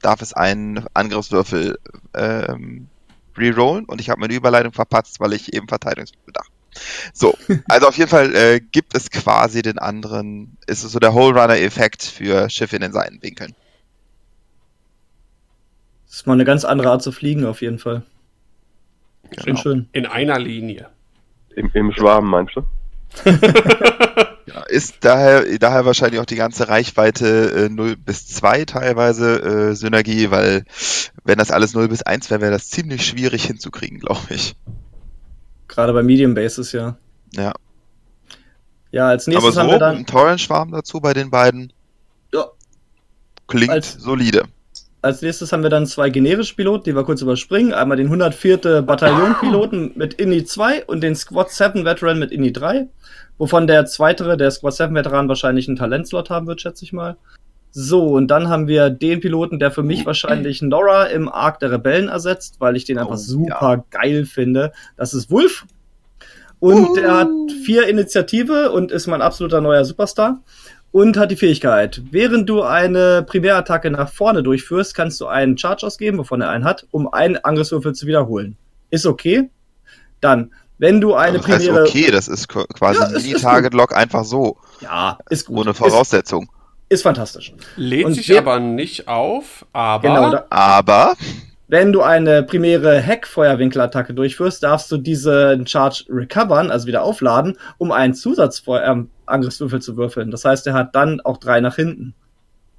darf es einen Angriffswürfel ähm, rerollen und ich habe meine Überleitung verpatzt, weil ich eben Verteidigungsbedacht. So, also auf jeden Fall äh, gibt es quasi den anderen, ist es so der Whole Runner-Effekt für Schiffe in den Seitenwinkeln. Das ist mal eine ganz andere Art zu fliegen, auf jeden Fall. Schön, Genau. schön. In einer Linie. Im, Im Schwarm meinst du? Ja, ist daher, daher wahrscheinlich auch die ganze Reichweite äh, 0 bis 2 teilweise äh, Synergie, weil wenn das alles 0 bis 1 wäre, wäre das ziemlich schwierig hinzukriegen, glaube ich. Gerade bei Medium Bases, ja. Ja. Ja, als Aber nächstes so haben wir dann. ein Torrent-Schwarm dazu bei den beiden Ja. klingt Als- solide. Als nächstes haben wir dann zwei generische Piloten, die wir kurz überspringen. Einmal den 104. Bataillonpiloten mit INI 2 und den Squad 7 Veteran mit INI 3. Wovon der zweitere, der Squad 7 Veteran, wahrscheinlich einen Talentslot haben wird, schätze ich mal. So, und dann haben wir den Piloten, der für mich wahrscheinlich Nora im Arc der Rebellen ersetzt, weil ich den einfach Oh, super geil finde. Das ist Wolf. Und der hat vier Initiative und ist mein absoluter neuer Superstar. Und hat die Fähigkeit, während du eine Primärattacke nach vorne durchführst, kannst du einen Charge ausgeben, wovon er einen hat, um einen Angriffswürfel zu wiederholen. Ist okay. Dann, wenn du eine das heißt, primäre. okay, das ist qu- quasi Ja, ist Mini-Target-Lock einfach so, Ja, ist gut. ohne Ist, Voraussetzung. ist fantastisch. Lädt Und sich wir- aber nicht auf, aber Genau. Da, Aber, wenn du eine primäre Heck-Feuerwinkelattacke durchführst, darfst du diesen Charge recovern, also wieder aufladen, um einen Zusatzangriffswürfel zu würfeln. Das heißt, er hat dann auch drei nach hinten.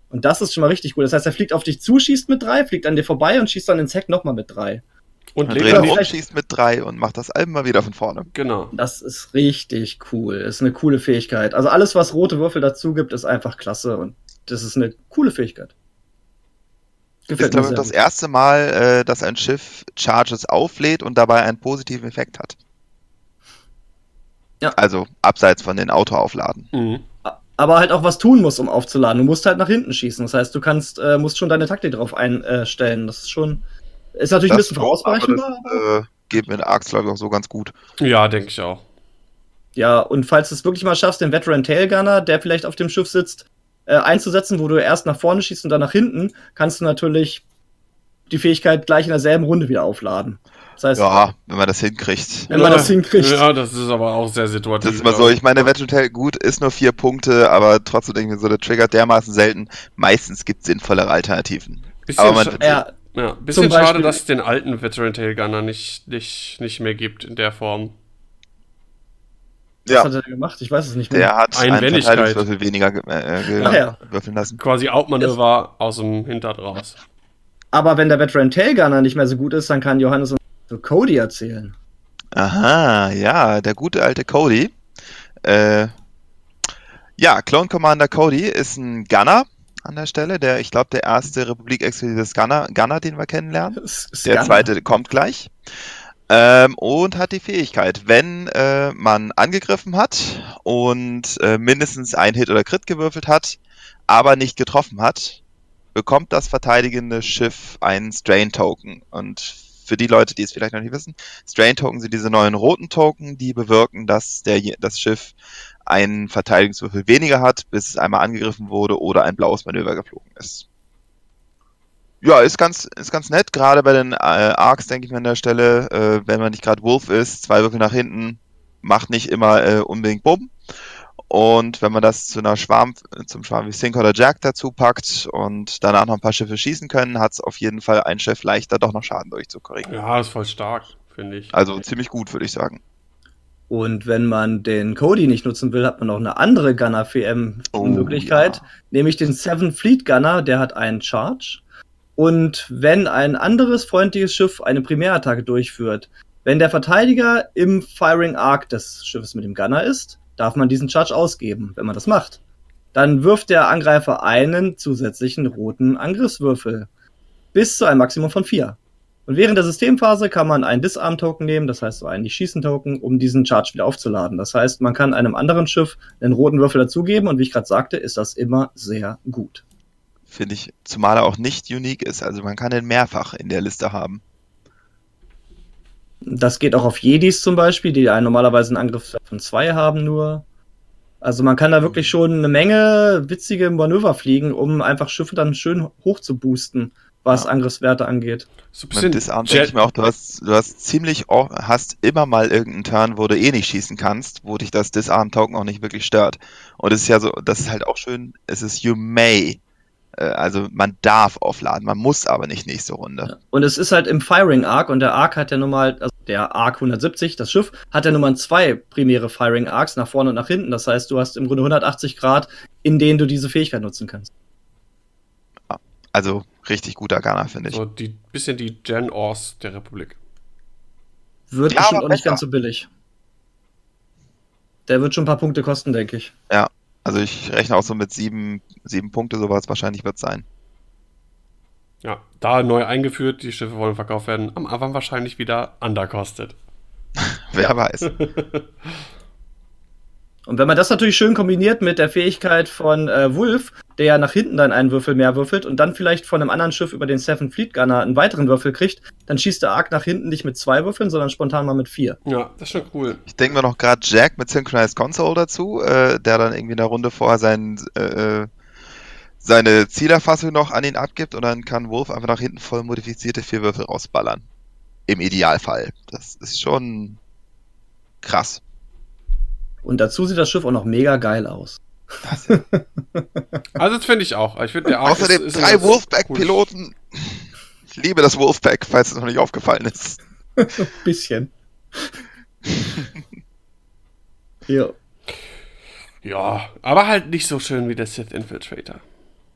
Und das ist schon mal richtig gut. Das heißt, er fliegt auf dich zu, schießt mit drei, fliegt an dir vorbei und schießt dann ins Heck nochmal mit drei. und dreht um, vielleicht- schießt mit drei und macht das immer wieder von vorne. Genau. Das ist richtig cool. Ist eine coole Fähigkeit. Also alles, was rote Würfel dazu gibt, ist einfach klasse und das ist eine coole Fähigkeit. Ist, Gefällt mir glaube ich, sehr das gut. erste Mal, äh, dass ein Schiff Charges auflädt und dabei einen positiven Effekt hat. Ja. Also abseits von den Autoaufladen. Mhm. Aber halt auch was tun muss, um aufzuladen. Du musst halt nach hinten schießen. Das heißt, du kannst, äh, musst schon deine Taktik drauf einstellen. Das ist schon, ist natürlich ein Das bisschen auch, aber vorausberechenbar. aber- Das äh, geht mit Arx, glaube ich, auch so ganz gut. Ja, denke ich auch. Ja, und falls du es wirklich mal schaffst, den Veteran Tailgunner, der vielleicht auf dem Schiff sitzt, äh, einzusetzen, wo du erst nach vorne schießt und dann nach hinten, kannst du natürlich die Fähigkeit gleich in derselben Runde wieder aufladen. Das heißt, Ja, wenn man das hinkriegt. wenn man das hinkriegt. Ja, das ist aber auch sehr situativ. Das ist immer so, ich meine, Veteran Tail, gut, ist nur vier Punkte, aber trotzdem denke ich mir so, der triggert dermaßen selten. Meistens gibt es sinnvollere Alternativen. Bisschen, aber man- Ja, ja, bisschen zum schade, dass es den alten Veteran Tail Gunner nicht, nicht, nicht mehr gibt in der Form. was Ja, hat er gemacht? Ich weiß es nicht mehr. der hat einen Einwendigkeit. Verteidigungswürfel weniger ge äh, ge Ach ja. würfeln lassen. Quasi Outmanöver aus dem Hintern raus. Aber wenn der Veteran Tailgunner nicht mehr so gut ist, dann kann Johannes uns zu Cody erzählen. Aha, ja, der gute alte Cody. Äh, ja, Clone Commander Cody ist ein Gunner an der Stelle, der, ich glaube, der erste Republik-exklusive Gunner, Gunner, den wir kennenlernen. Der zweite kommt gleich. Ähm, und hat die Fähigkeit, wenn äh, man angegriffen hat und äh, mindestens ein Hit oder Crit gewürfelt hat, aber nicht getroffen hat, bekommt das verteidigende Schiff einen Strain-Token. Und für die Leute, die es vielleicht noch nicht wissen, Strain-Token sind diese neuen roten Token, die bewirken, dass der, das Schiff einen Verteidigungswürfel weniger hat, bis es einmal angegriffen wurde oder ein blaues Manöver geflogen ist. Ja, ist ganz, ist ganz nett, gerade bei den äh, Arcs, denke ich mir an der Stelle, äh, wenn man nicht gerade Wolf ist, zwei Würfel nach hinten, macht nicht immer äh, unbedingt Bumm. Und wenn man das zu einer Schwarm, zum Schwarm wie Sink oder Jack dazu packt und danach noch ein paar Schiffe schießen können, hat es auf jeden Fall ein Schiff leichter, doch noch Schaden durchzukriegen. Ja, ist voll stark, finde ich. Also ziemlich gut, würde ich sagen. Und wenn man den Cody nicht nutzen will, hat man noch eine andere Gunner-VM-Möglichkeit, Oh, ja. nämlich den Seven Fleet Gunner, der hat einen Charge. Und wenn ein anderes freundliches Schiff eine Primärattacke durchführt, wenn der Verteidiger im Firing Arc des Schiffes mit dem Gunner ist, darf man diesen Charge ausgeben. Wenn man das macht, dann wirft der Angreifer einen zusätzlichen roten Angriffswürfel. Bis zu einem Maximum von vier. Und während der Systemphase kann man einen Disarm-Token nehmen, das heißt so einen Nicht-Schießen-Token, um diesen Charge wieder aufzuladen. Das heißt, man kann einem anderen Schiff einen roten Würfel dazugeben und wie ich gerade sagte, ist das immer sehr gut. Finde ich, zumal er auch nicht unique ist. Also man kann den mehrfach in der Liste haben. Das geht auch auf Jedis zum Beispiel, die einen normalerweise einen Angriff von zwei haben nur. Also man kann da wirklich schon eine Menge witzige Manöver fliegen, um einfach Schiffe dann schön hoch zu boosten, was Ja. Angriffswerte angeht. So ein Mit bisschen Disarm denke ich mir auch, du hast, du hast ziemlich, o- hast immer mal irgendeinen Turn, wo du eh nicht schießen kannst, wo dich das Disarm-Token auch nicht wirklich stört. Und es ist ja so, das ist halt auch schön, es ist you may. Äh, Also man darf aufladen, man muss aber nicht nächste Runde. Und es ist halt im Firing Arc und der Arc hat ja nun mal, also der Arc 170, das Schiff, hat ja nun mal zwei primäre Firing Arcs nach vorne und nach hinten. Das heißt, du hast im Grunde 180 Grad, in denen du diese Fähigkeit nutzen kannst. Also richtig guter Gunner, finde ich. so die bisschen die Gen Ors der Republik. Wird Ja, bestimmt auch nicht besser. ganz so billig. Der wird schon ein paar Punkte kosten, denke ich. Also ich rechne auch so mit sieben, sieben Punkte, sowas wahrscheinlich wird sein. Ja, da neu eingeführt, die Schiffe wollen verkauft werden. Am Anfang wahrscheinlich wieder underkostet. Wer weiß. Und wenn man das natürlich schön kombiniert mit der Fähigkeit von äh, Wolf, der ja nach hinten dann einen Würfel mehr würfelt und dann vielleicht von einem anderen Schiff über den Seven Fleet Gunner einen weiteren Würfel kriegt, dann schießt der Arc nach hinten nicht mit zwei Würfeln, sondern spontan mal mit vier. Ja, das ist schon cool. Ich denke mir noch gerade Jack mit Synchronized Console dazu, äh, der dann irgendwie in der Runde vorher sein, äh, seine Zielerfassung noch an ihn abgibt und dann kann Wolf einfach nach hinten voll modifizierte vier Würfel rausballern. Im Idealfall. Das ist schon krass. Und dazu sieht das Schiff auch noch mega geil aus. Also das finde ich auch. Ich finde der Arc Außerdem ist, ist drei Wolfpack-Piloten. Ich liebe das Wolfpack, falls es noch nicht aufgefallen ist. Bisschen. ja. Ja, aber halt nicht so schön wie der Sith Infiltrator.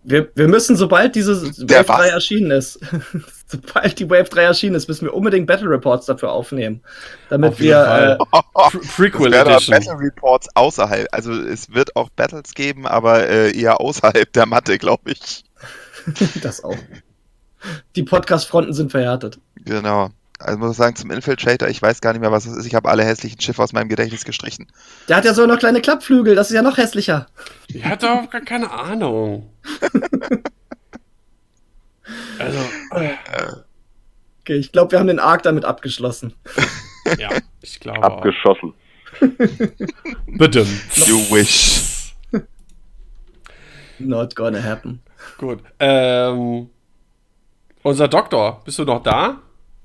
Wir, wir müssen, sobald diese Der Wave 3 was? erschienen ist, sobald die Wave 3 erschienen ist, müssen wir unbedingt Battle Reports dafür aufnehmen. Damit Auf wir, äh, Es werden Edition. Battle Reports außerhalb. Also es wird auch Battles geben, aber äh, eher außerhalb der Matte, glaube ich. das auch. Die Podcast-Fronten sind verhärtet. Genau. Also muss ich sagen, zum Infiltrator, ich weiß gar nicht mehr, was es ist. Ich habe alle hässlichen Schiffe aus meinem Gedächtnis gestrichen. Der hat ja so noch kleine Klappflügel, das ist ja noch hässlicher. Ich hatte auch gar keine Ahnung. also, äh, Okay, ich glaube, wir haben den Arc damit abgeschlossen. ja, ich glaube auch. Abgeschossen. Bitte. You wish. Not gonna happen. Gut. Ähm, unser Doktor, bist du noch da?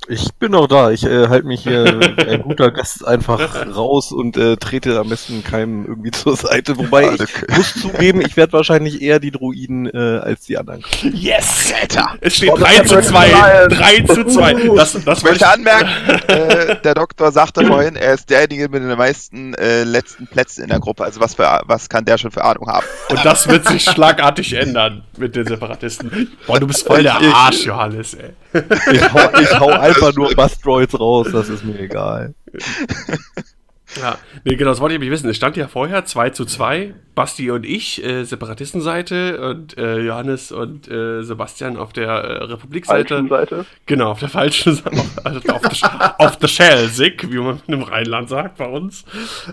Ich bin noch da. Ich äh, halte mich hier ein guter Gast einfach raus und äh, trete am besten keinem irgendwie zur Seite. Wobei ich muss zugeben, ich werde wahrscheinlich eher die Druiden äh, als die anderen. Yes! Alter! Es steht Oh, das 3 hat zu mir 2. gefallen. 3 zu 2. Das, das Ich möchte anmerken, äh, der Doktor sagte vorhin, er ist derjenige mit den meisten äh, letzten Plätzen in der Gruppe. Also was für was kann der schon für Ahnung haben? Und das wird sich schlagartig ändern mit den Separatisten. Boah, du bist voll der Arsch, Johannes, ey. Ich hau, ich hau einfach nur Bustroids raus, das ist mir egal. Ja, nee, genau, das wollte ich nämlich wissen. Es stand ja vorher 2 zu 2, Basti und ich, äh, Separatistenseite und äh, Johannes und äh, Sebastian auf der äh, Republikseite. Falschen Seite. Genau, auf der falschen Seite, auf, also auf, der, auf der Schelsig, wie man im Rheinland sagt bei uns.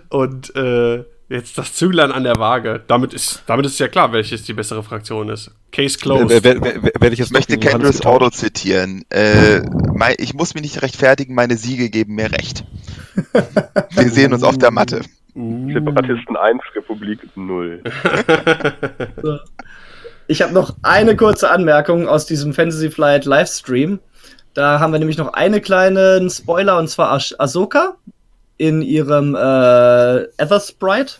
Und äh, jetzt das Züglein an der Waage. Damit ist, damit ist ja klar, welches die bessere Fraktion ist. Case closed. Werde werd, werd, werd ich jetzt möchte getauscht? Auto zitieren. Äh, mei- ich muss mich nicht rechtfertigen, meine Siege geben mir recht. Wir sehen uns auf der Matte. Uh. Separatisten 1, Republik 0. Ich habe noch eine kurze Anmerkung aus diesem Fantasy Flight Livestream. Da haben wir nämlich noch einen kleinen Spoiler und zwar Ash Ahsoka in ihrem äh, Ether Sprite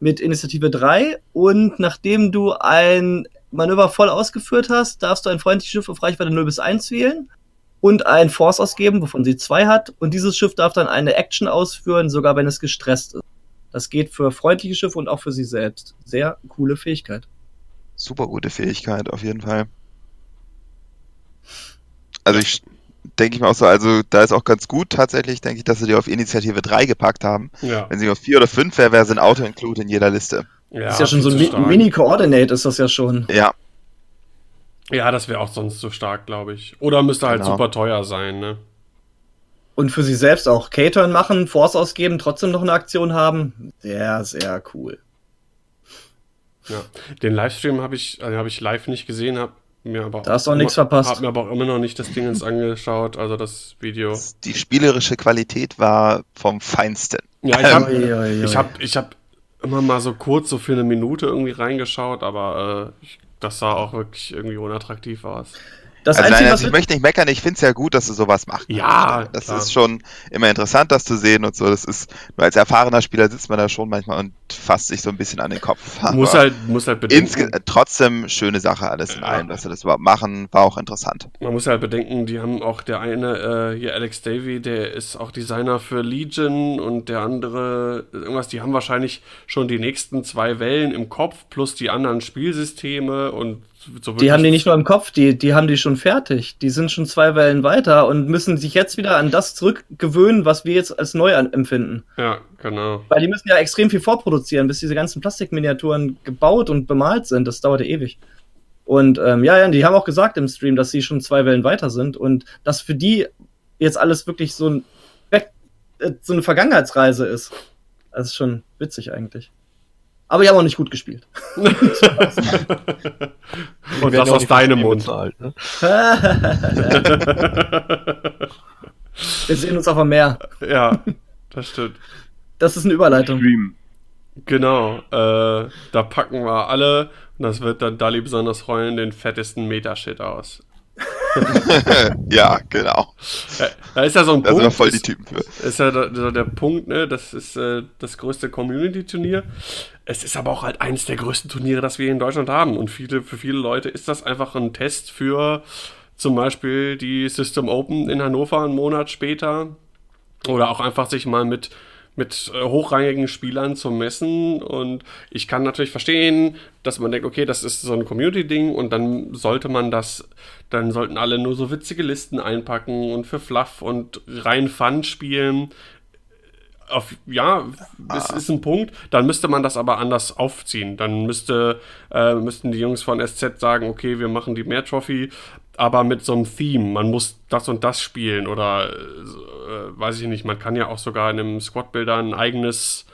mit Initiative 3 und nachdem du ein Manöver voll ausgeführt hast, darfst du ein freundliches Schiff auf Reichweite 0 bis 1 wählen und ein Force ausgeben, wovon sie zwei hat und dieses Schiff darf dann eine Action ausführen, sogar wenn es gestresst ist. Das geht für freundliche Schiffe und auch für sie selbst. Sehr coole Fähigkeit. Super gute Fähigkeit, auf jeden Fall. Also ich denke ich mir auch so, also da ist auch ganz gut tatsächlich, denke ich, dass sie die auf Initiative 3 gepackt haben. Ja, Wenn sie auf 4 oder 5 wäre, wäre sie ein Auto-Include in jeder Liste. ja, ist ja schon so ein Mi. Mini-Coordinate, ist das ja schon. Ja, Ja, das wäre auch sonst zu stark, glaube ich. Oder müsste halt Genau. super teuer sein, ne? Und für sie selbst auch K-Turn machen, Force ausgeben, trotzdem noch eine Aktion haben. Sehr, sehr cool. Ja. Den Livestream habe ich, äh, hab ich live nicht gesehen, habe mir aber Da hast du auch nichts verpasst. Hab mir aber auch immer noch nicht das Ding ins angeschaut, also das Video. die spielerische Qualität war vom Feinsten. Ja, ich habe ich hab, ich hab immer mal so kurz so für eine Minute irgendwie reingeschaut, aber äh, ich, das sah auch wirklich irgendwie unattraktiv aus. das also Einzige, nein, was also ich möchte nicht meckern, ich finde es ja gut, dass sie sowas machen. Ja, Das klar. ist schon immer interessant, das zu sehen und so. Das ist, nur als erfahrener Spieler sitzt man da schon manchmal und fasst sich so ein bisschen an den Kopf. Muss halt, muss halt bedenken, trotzdem schöne Sache alles in Ja. allem, dass sie das überhaupt machen, war auch interessant. man muss halt bedenken, die haben auch der eine, äh, hier Alex Davy, der ist auch Designer für Legion und der andere, irgendwas, die haben wahrscheinlich schon die nächsten zwei Wellen im Kopf plus die anderen Spielsysteme und so die haben die nicht nur im Kopf, die, die haben die schon fertig. Die sind schon zwei Wellen weiter und müssen sich jetzt wieder an das zurückgewöhnen, was wir jetzt als neu empfinden. Ja, genau. Weil die müssen ja extrem viel vorproduzieren, bis diese ganzen Plastikminiaturen gebaut und bemalt sind. Das dauert ja ewig. Und ähm, ja, ja, die haben auch gesagt im Stream, dass sie schon zwei Wellen weiter sind und dass für die jetzt alles wirklich so, ein, äh, so eine Vergangenheitsreise ist. Das ist schon witzig eigentlich. Aber die haben auch nicht gut gespielt. Und das aus deinem Mund. Bezahlt, ne? Wir sehen uns auf dem Meer. ja, das stimmt. Das ist eine Überleitung. Stream. Genau, äh, da packen wir alle, und das wird dann Dali besonders freuen, den fettesten Metashit aus. ja, genau. Ja, da ist ja so ein Da sind wir Punkt, voll die ist, Typen für. ist ja der, der, der Punkt, ne, das ist äh, das größte Community-Turnier. Es ist aber auch halt eines der größten Turniere, das wir in Deutschland haben. Und viele, für viele Leute ist das einfach ein Test für zum Beispiel die System Open in Hannover einen Monat später. Oder auch einfach sich mal mit, mit äh, hochrangigen Spielern zu messen. Und ich kann natürlich verstehen, dass man denkt, okay, das ist so ein Community-Ding und dann sollte man das, dann sollten alle nur so witzige Listen einpacken und für Fluff und rein Fun spielen. Auf, ja, es ist ein Punkt. Dann müsste man das aber anders aufziehen. Dann müsste, äh, müssten die Jungs von SZ sagen, okay, wir machen die mehr Trophy, aber mit so einem Theme. Man muss das und das spielen oder äh, weiß ich nicht. Man kann ja auch sogar in einem Squad-Builder ein eigenes,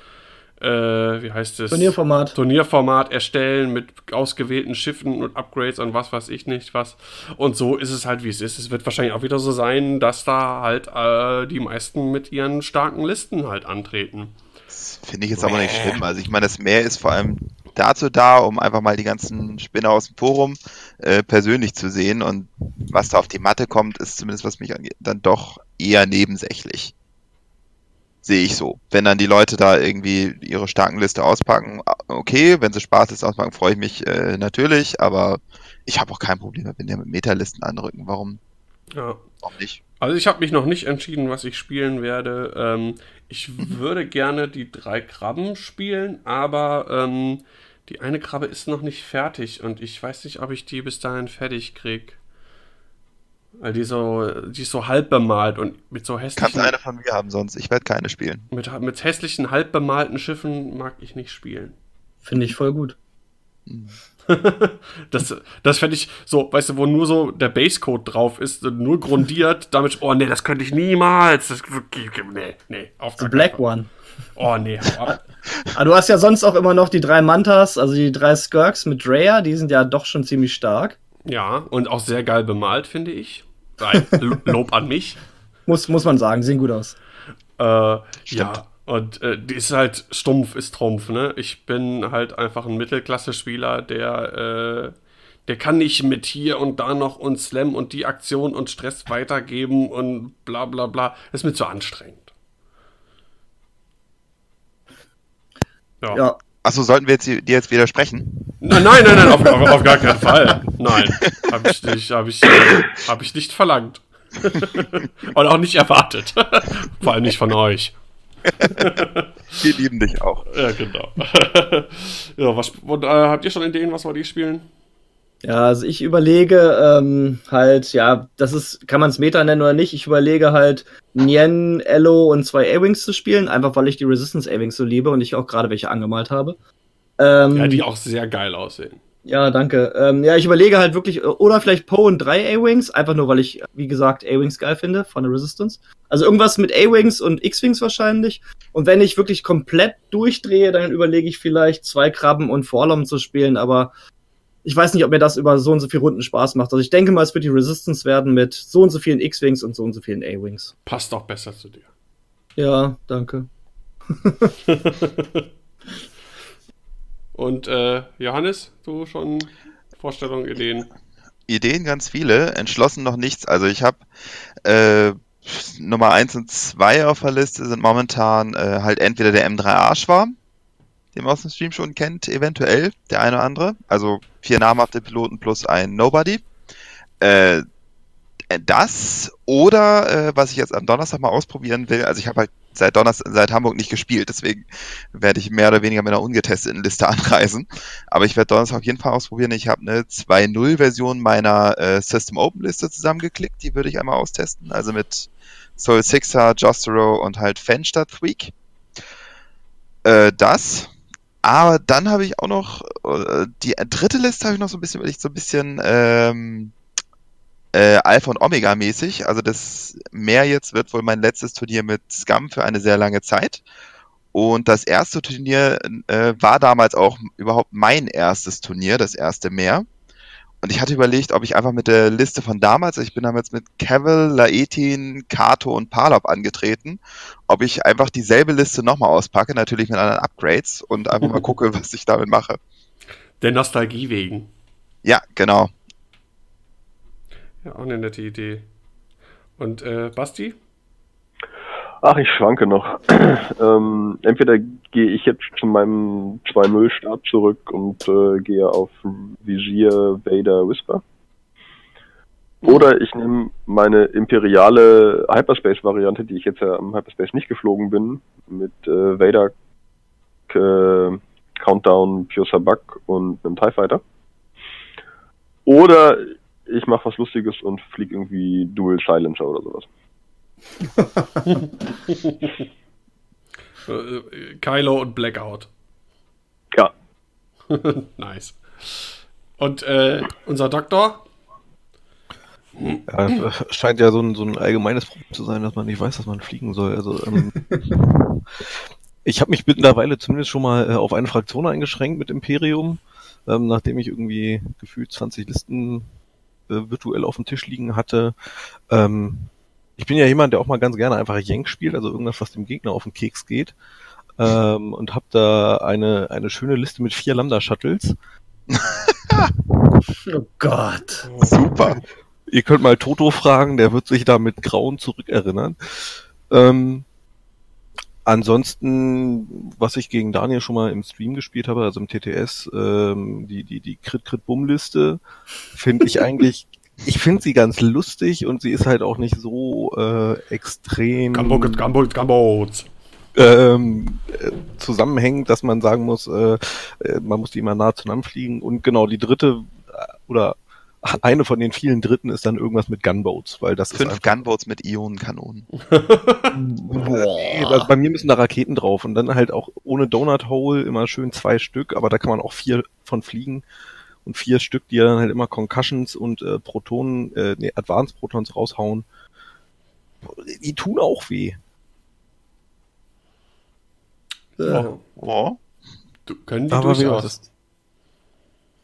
äh, wie heißt es? Turnierformat. Turnierformat erstellen mit ausgewählten Schiffen und Upgrades und was weiß ich nicht was. Und so ist es halt, wie es ist. Es wird wahrscheinlich auch wieder so sein, dass da halt äh, die meisten mit ihren starken Listen halt antreten. Das finde ich jetzt aber nicht schlimm. Also ich meine, das Meer ist vor allem dazu da, um einfach mal die ganzen Spinner aus dem Forum äh, persönlich zu sehen. Und was da auf die Matte kommt, ist zumindest, was mich angeht, dann doch eher nebensächlich. Sehe ich so. Wenn dann die Leute da irgendwie ihre starken Liste auspacken, okay, wenn sie Spaß ist auspacken, freue ich mich äh, natürlich, aber ich habe auch kein Problem, wenn die mit Metalisten anrücken. Warum Ja. auch nicht? Also ich habe mich noch nicht entschieden, was ich spielen werde. Ähm, ich würde gerne die drei Krabben spielen, aber ähm, die eine Krabbe ist noch nicht fertig und ich weiß nicht, ob ich die bis dahin fertig krieg. Weil die so, die ist so halb bemalt und mit so Kannst hässlichen, eine von mir haben, sonst ich werde keine spielen. mit, mit hässlichen halb bemalten Schiffen mag ich nicht spielen. Finde ich voll gut. das das fände ich so, weißt du, wo nur so der Basecode drauf ist, nur grundiert, damit, oh nee, das könnte ich niemals. Das, nee, nee, auf The Black Fall. One. Oh nee, hau ab. Aber du hast ja sonst auch immer noch die drei Mantas, also die drei Skirks mit Drea, die sind ja doch schon ziemlich stark. Ja, und auch sehr geil bemalt, finde ich. Nein, Lob an mich. Muss, muss man sagen, sehen gut aus. Äh, ja, und äh, die ist halt stumpf, ist Trumpf, ne? Ich bin halt einfach ein Mittelklasse-Spieler, der, äh, der kann nicht mit hier und da noch und Slam und die Aktion und Stress weitergeben und bla bla bla. Das ist mir zu anstrengend. Ja. Ja, Achso, sollten wir jetzt dir jetzt widersprechen? Nein, nein, nein, nein auf, auf, auf gar keinen Fall. Nein, habe ich nicht, habe ich, hab ich nicht verlangt. Und auch nicht erwartet. Vor allem nicht von euch. Wir lieben dich auch. Ja, genau. ja, was, und, äh, habt ihr schon Ideen, was wollt ihr spielen? Ja, also ich überlege ähm, halt, ja, das ist, kann man es Meta nennen oder nicht, ich überlege halt Nien, Ello und zwei A-Wings zu spielen, einfach weil ich die Resistance A-Wings so liebe und ich auch gerade welche angemalt habe. Ähm, Ja, die auch sehr geil aussehen. Ja, danke. Ähm, ja, ich überlege halt wirklich, äh, oder vielleicht Poe und drei A-Wings, einfach nur, weil ich, wie gesagt, A-Wings geil finde von der Resistance. Also irgendwas mit A-Wings und X-Wings wahrscheinlich. Und wenn ich wirklich komplett durchdrehe, dann überlege ich vielleicht zwei Krabben und Forlom zu spielen, aber ich weiß nicht, ob mir das über so und so viele Runden Spaß macht. Also ich denke mal, es wird die Resistance werden mit so und so vielen X-Wings und so und so vielen A-Wings. Passt auch besser zu dir. Ja, danke. Und äh, Johannes, du schon Vorstellungen, Ideen? Ideen ganz viele, entschlossen noch nichts. Also ich habe äh, Nummer 1 und 2 auf der Liste sind momentan äh, halt entweder der M3A Schwarm, den man aus dem Stream schon kennt, eventuell, der eine oder andere. Also vier namhafte Piloten plus ein Nobody. Äh, das oder äh, was ich jetzt am Donnerstag mal ausprobieren will, also ich habe halt seit Donnerstag, seit Hamburg nicht gespielt, deswegen werde ich mehr oder weniger mit einer ungetesteten Liste anreisen. Aber ich werde Donnerstag auf jeden Fall ausprobieren. Ich habe eine 2.0-Version meiner äh, System Open Liste zusammengeklickt, die würde ich einmal austesten. Also mit Soul Sixer, Jostero und halt Fan statt Tweak. Äh, das. Aber dann habe ich auch noch äh, die dritte Liste habe ich noch so ein bisschen, weil ich so ein bisschen ähm, äh, Alpha und Omega mäßig. Also das Meer jetzt wird wohl mein letztes Turnier mit Scum für eine sehr lange Zeit. Und das erste Turnier äh, war damals auch überhaupt mein erstes Turnier, das erste mehr. Und ich hatte überlegt, ob ich einfach mit der Liste von damals, ich bin damals mit Cavill, Laetin, Kato und Palop angetreten, ob ich einfach dieselbe Liste nochmal auspacke, natürlich mit anderen Upgrades und einfach mal gucke, was ich damit mache. Der Nostalgie wegen. Ja, genau. Ja, auch eine nette Idee. Und äh, Basti? Ach, ich schwanke noch. ähm, entweder gehe ich jetzt zu meinem 2-0-Start zurück und äh, gehe auf Visier, Vader, Whisper. Oder ich nehme meine imperiale Hyperspace-Variante, die ich jetzt ja am Hyperspace nicht geflogen bin, mit äh, Vader, äh, Countdown, Pure Sabak und einem TIE Fighter. Oder ich mache was Lustiges und fliege irgendwie Dual Silencer oder sowas. Äh, Kylo und Blackout. Ja. nice. Und äh, unser Doktor? Ja, das scheint ja so ein, so ein allgemeines Problem zu sein, dass man nicht weiß, dass man fliegen soll. Also ähm, ich habe mich mittlerweile zumindest schon mal äh, auf eine Fraktion eingeschränkt mit Imperium, ähm, nachdem ich irgendwie gefühlt 20 Listen äh, virtuell auf dem Tisch liegen hatte. Ähm, ich bin ja jemand, der auch mal ganz gerne einfach Yank spielt, also irgendwas, was dem Gegner auf den Keks geht. Ähm, und habe da eine, eine schöne Liste mit vier Lambda-Shuttles. Oh Gott. Super. Ihr könnt mal Toto fragen, der wird sich da mit Grauen zurückerinnern. Ähm, ansonsten, was ich gegen Daniel schon mal im Stream gespielt habe, also im TTS, ähm, die, die, die Crit-Crit-Bumm-Liste, finde ich eigentlich, ich finde sie ganz lustig und sie ist halt auch nicht so äh, extrem Gambot, Gambot, Gambot. ähm, äh, zusammenhängend, dass man sagen muss, äh, äh, man muss die immer nah zusammen fliegen. Und genau, die dritte äh, oder eine von den vielen dritten ist dann irgendwas mit Gunboats, weil das ist Fünf Gunboats mit Ionenkanonen. Also bei mir müssen da Raketen drauf und dann halt auch ohne Donut Hole immer schön zwei Stück, aber da kann man auch vier von fliegen und vier Stück, die dann halt immer Concussions und äh, Protonen, äh, nee, Advanced Protons raushauen. Die tun auch weh. Oh, Oh. du, können die Aber durchaus.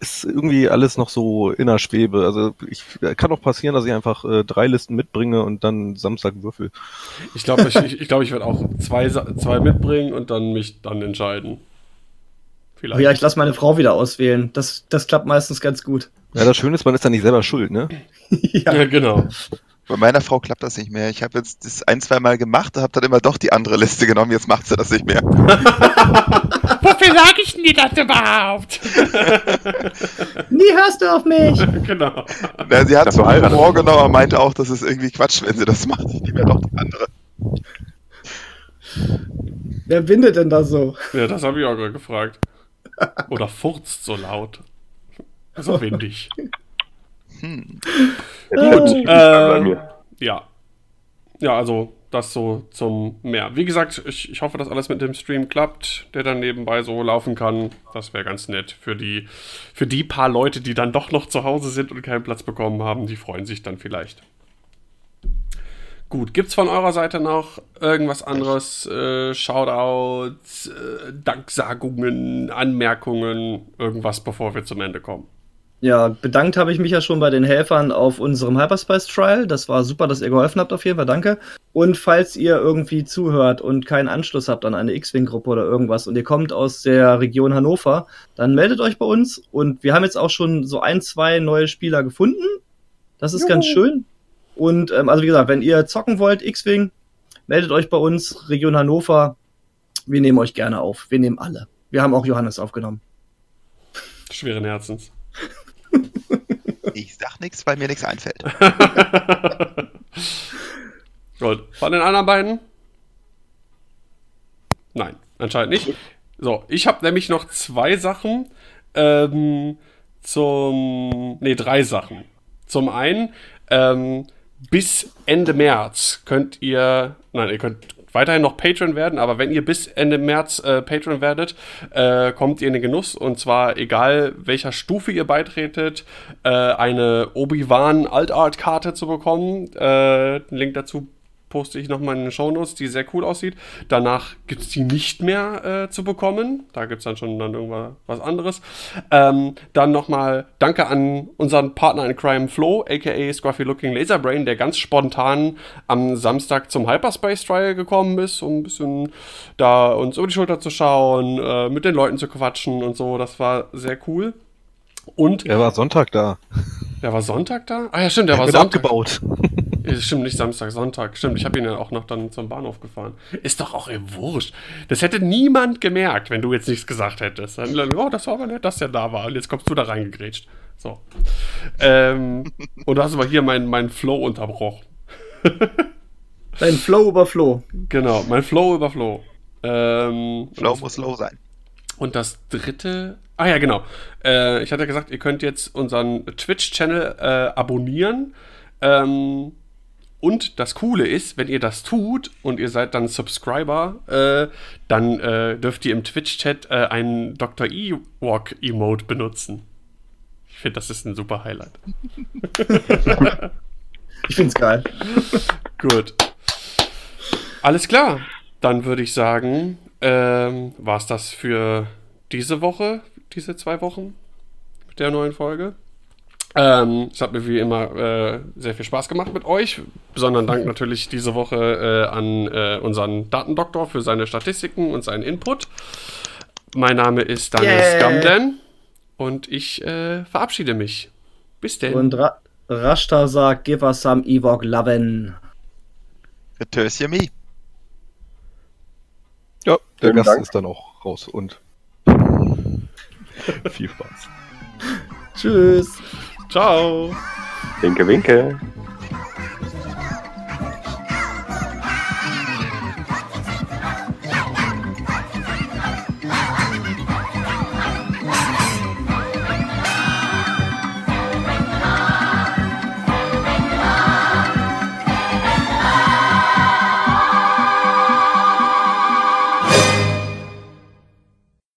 Ist irgendwie alles noch so in der Schwebe. Also ich kann auch passieren, dass ich einfach äh, drei Listen mitbringe und dann Samstag würfel. Ich glaube, ich, ich, ich, glaub, ich werde auch zwei, zwei mitbringen und dann mich dann entscheiden. Oh Vielleicht. ja, ich lasse meine Frau wieder auswählen. Das, das klappt meistens ganz gut. Ja, das Schöne ist, man ist da nicht selber schuld, ne? ja. ja. genau. Bei meiner Frau klappt das nicht mehr. Ich habe jetzt das ein, zwei Mal gemacht, habe dann immer doch die andere Liste genommen. Jetzt macht sie das nicht mehr. Wofür sage ich denn dir das überhaupt? Nie hörst du auf mich. genau. Na, sie hat war heiratet. vorgenommen, aber meinte auch, das ist irgendwie Quatsch, wenn sie das macht. Ich nehme ja doch die andere. Wer windet denn da so? Ja, das habe ich auch gerade gefragt. Oder furzt so laut. So windig. Hm. Gut, äh, ja. Ja, also das so zum Meer. Wie gesagt, ich, ich hoffe, dass alles mit dem Stream klappt, der dann nebenbei so laufen kann. Das wäre ganz nett für die, für die paar Leute, die dann doch noch zu Hause sind und keinen Platz bekommen haben. Die freuen sich dann vielleicht. Gut, gibt's von eurer Seite noch irgendwas anderes? Äh, Shoutouts, äh, Danksagungen, Anmerkungen, irgendwas, bevor wir zum Ende kommen? Ja, bedankt habe ich mich ja schon bei den Helfern auf unserem Hyperspace Trial. Das war super, dass ihr geholfen habt, auf jeden Fall, danke. Und falls ihr irgendwie zuhört und keinen Anschluss habt an eine X-Wing-Gruppe oder irgendwas und ihr kommt aus der Region Hannover, dann meldet euch bei uns. Und wir haben jetzt auch schon so ein, zwei neue Spieler gefunden. Das ist ganz schön. Und ähm, also wie gesagt, wenn ihr zocken wollt, X-Wing, meldet euch bei uns, Region Hannover. Wir nehmen euch gerne auf. Wir nehmen alle. Wir haben auch Johannes aufgenommen. Schweren Herzens. Ich sag nichts, weil mir nichts einfällt. Gut. Von den anderen beiden? Nein, anscheinend nicht. So, ich habe nämlich noch zwei Sachen ähm, zum. Ne, drei Sachen. Zum einen, ähm, bis Ende März könnt ihr. Nein, ihr könnt weiterhin noch Patron werden, aber wenn ihr bis Ende März äh, Patron werdet, äh, kommt ihr in den Genuss und zwar egal welcher Stufe ihr beitretet, äh, eine Obi-Wan Altart-Karte zu bekommen. Äh, Link dazu poste ich nochmal in den Shownotes, die sehr cool aussieht. Danach gibt es die nicht mehr äh, zu bekommen. Da gibt es dann schon dann irgendwas was anderes. Ähm, dann nochmal Danke an unseren Partner in Crime Flow, aka Scruffy Looking Laserbrain, der ganz spontan am Samstag zum Hyperspace Trial gekommen ist, um ein bisschen da uns über die Schulter zu schauen, äh, mit den Leuten zu quatschen und so. Das war sehr cool. Und Er war Sonntag da. der war Sonntag da? Ah ja, stimmt, der war Sonntag. abgebaut. Stimmt, nicht Samstag, Sonntag. Stimmt, ich habe ihn ja auch noch dann zum Bahnhof gefahren. Ist doch auch eh wurscht. Das hätte niemand gemerkt, wenn du jetzt nichts gesagt hättest. Dann, oh, das war aber nett, dass der da war. Und jetzt kommst du da reingegrätscht. So. Ähm, und du hast aber hier meinen mein Flow unterbrochen. Dein Flow über Flow. Genau, mein Flow über Flow. Ähm, Flow muss low sein. Und das dritte. Ah ja, genau. Äh, ich hatte gesagt, ihr könnt jetzt unseren Twitch-Channel äh, abonnieren. Ähm, und das Coole ist, wenn ihr das tut und ihr seid dann Subscriber, äh, dann äh, dürft ihr im Twitch-Chat äh, einen Dr. Ewok-Emote benutzen. Ich finde, das ist ein super Highlight. Ich find's geil. Gut. Alles klar. Dann würde ich sagen, ähm, war es das für diese Woche, diese zwei Wochen mit der neuen Folge. Ähm, es hat mir wie immer äh, sehr viel Spaß gemacht mit euch. Besonderen Dank natürlich diese Woche äh, an äh, unseren Datendoktor für seine Statistiken und seinen Input. Mein Name ist Daniel Yeah. Scamden und ich äh, verabschiede mich. Bis denn. Und Ra Rashta sagt, give us some Ewok Loven. Returns me. Ja, der Vielen Gast Dank. ist dann auch raus und viel Spaß. Tschüss. Ciao. Winke, winke.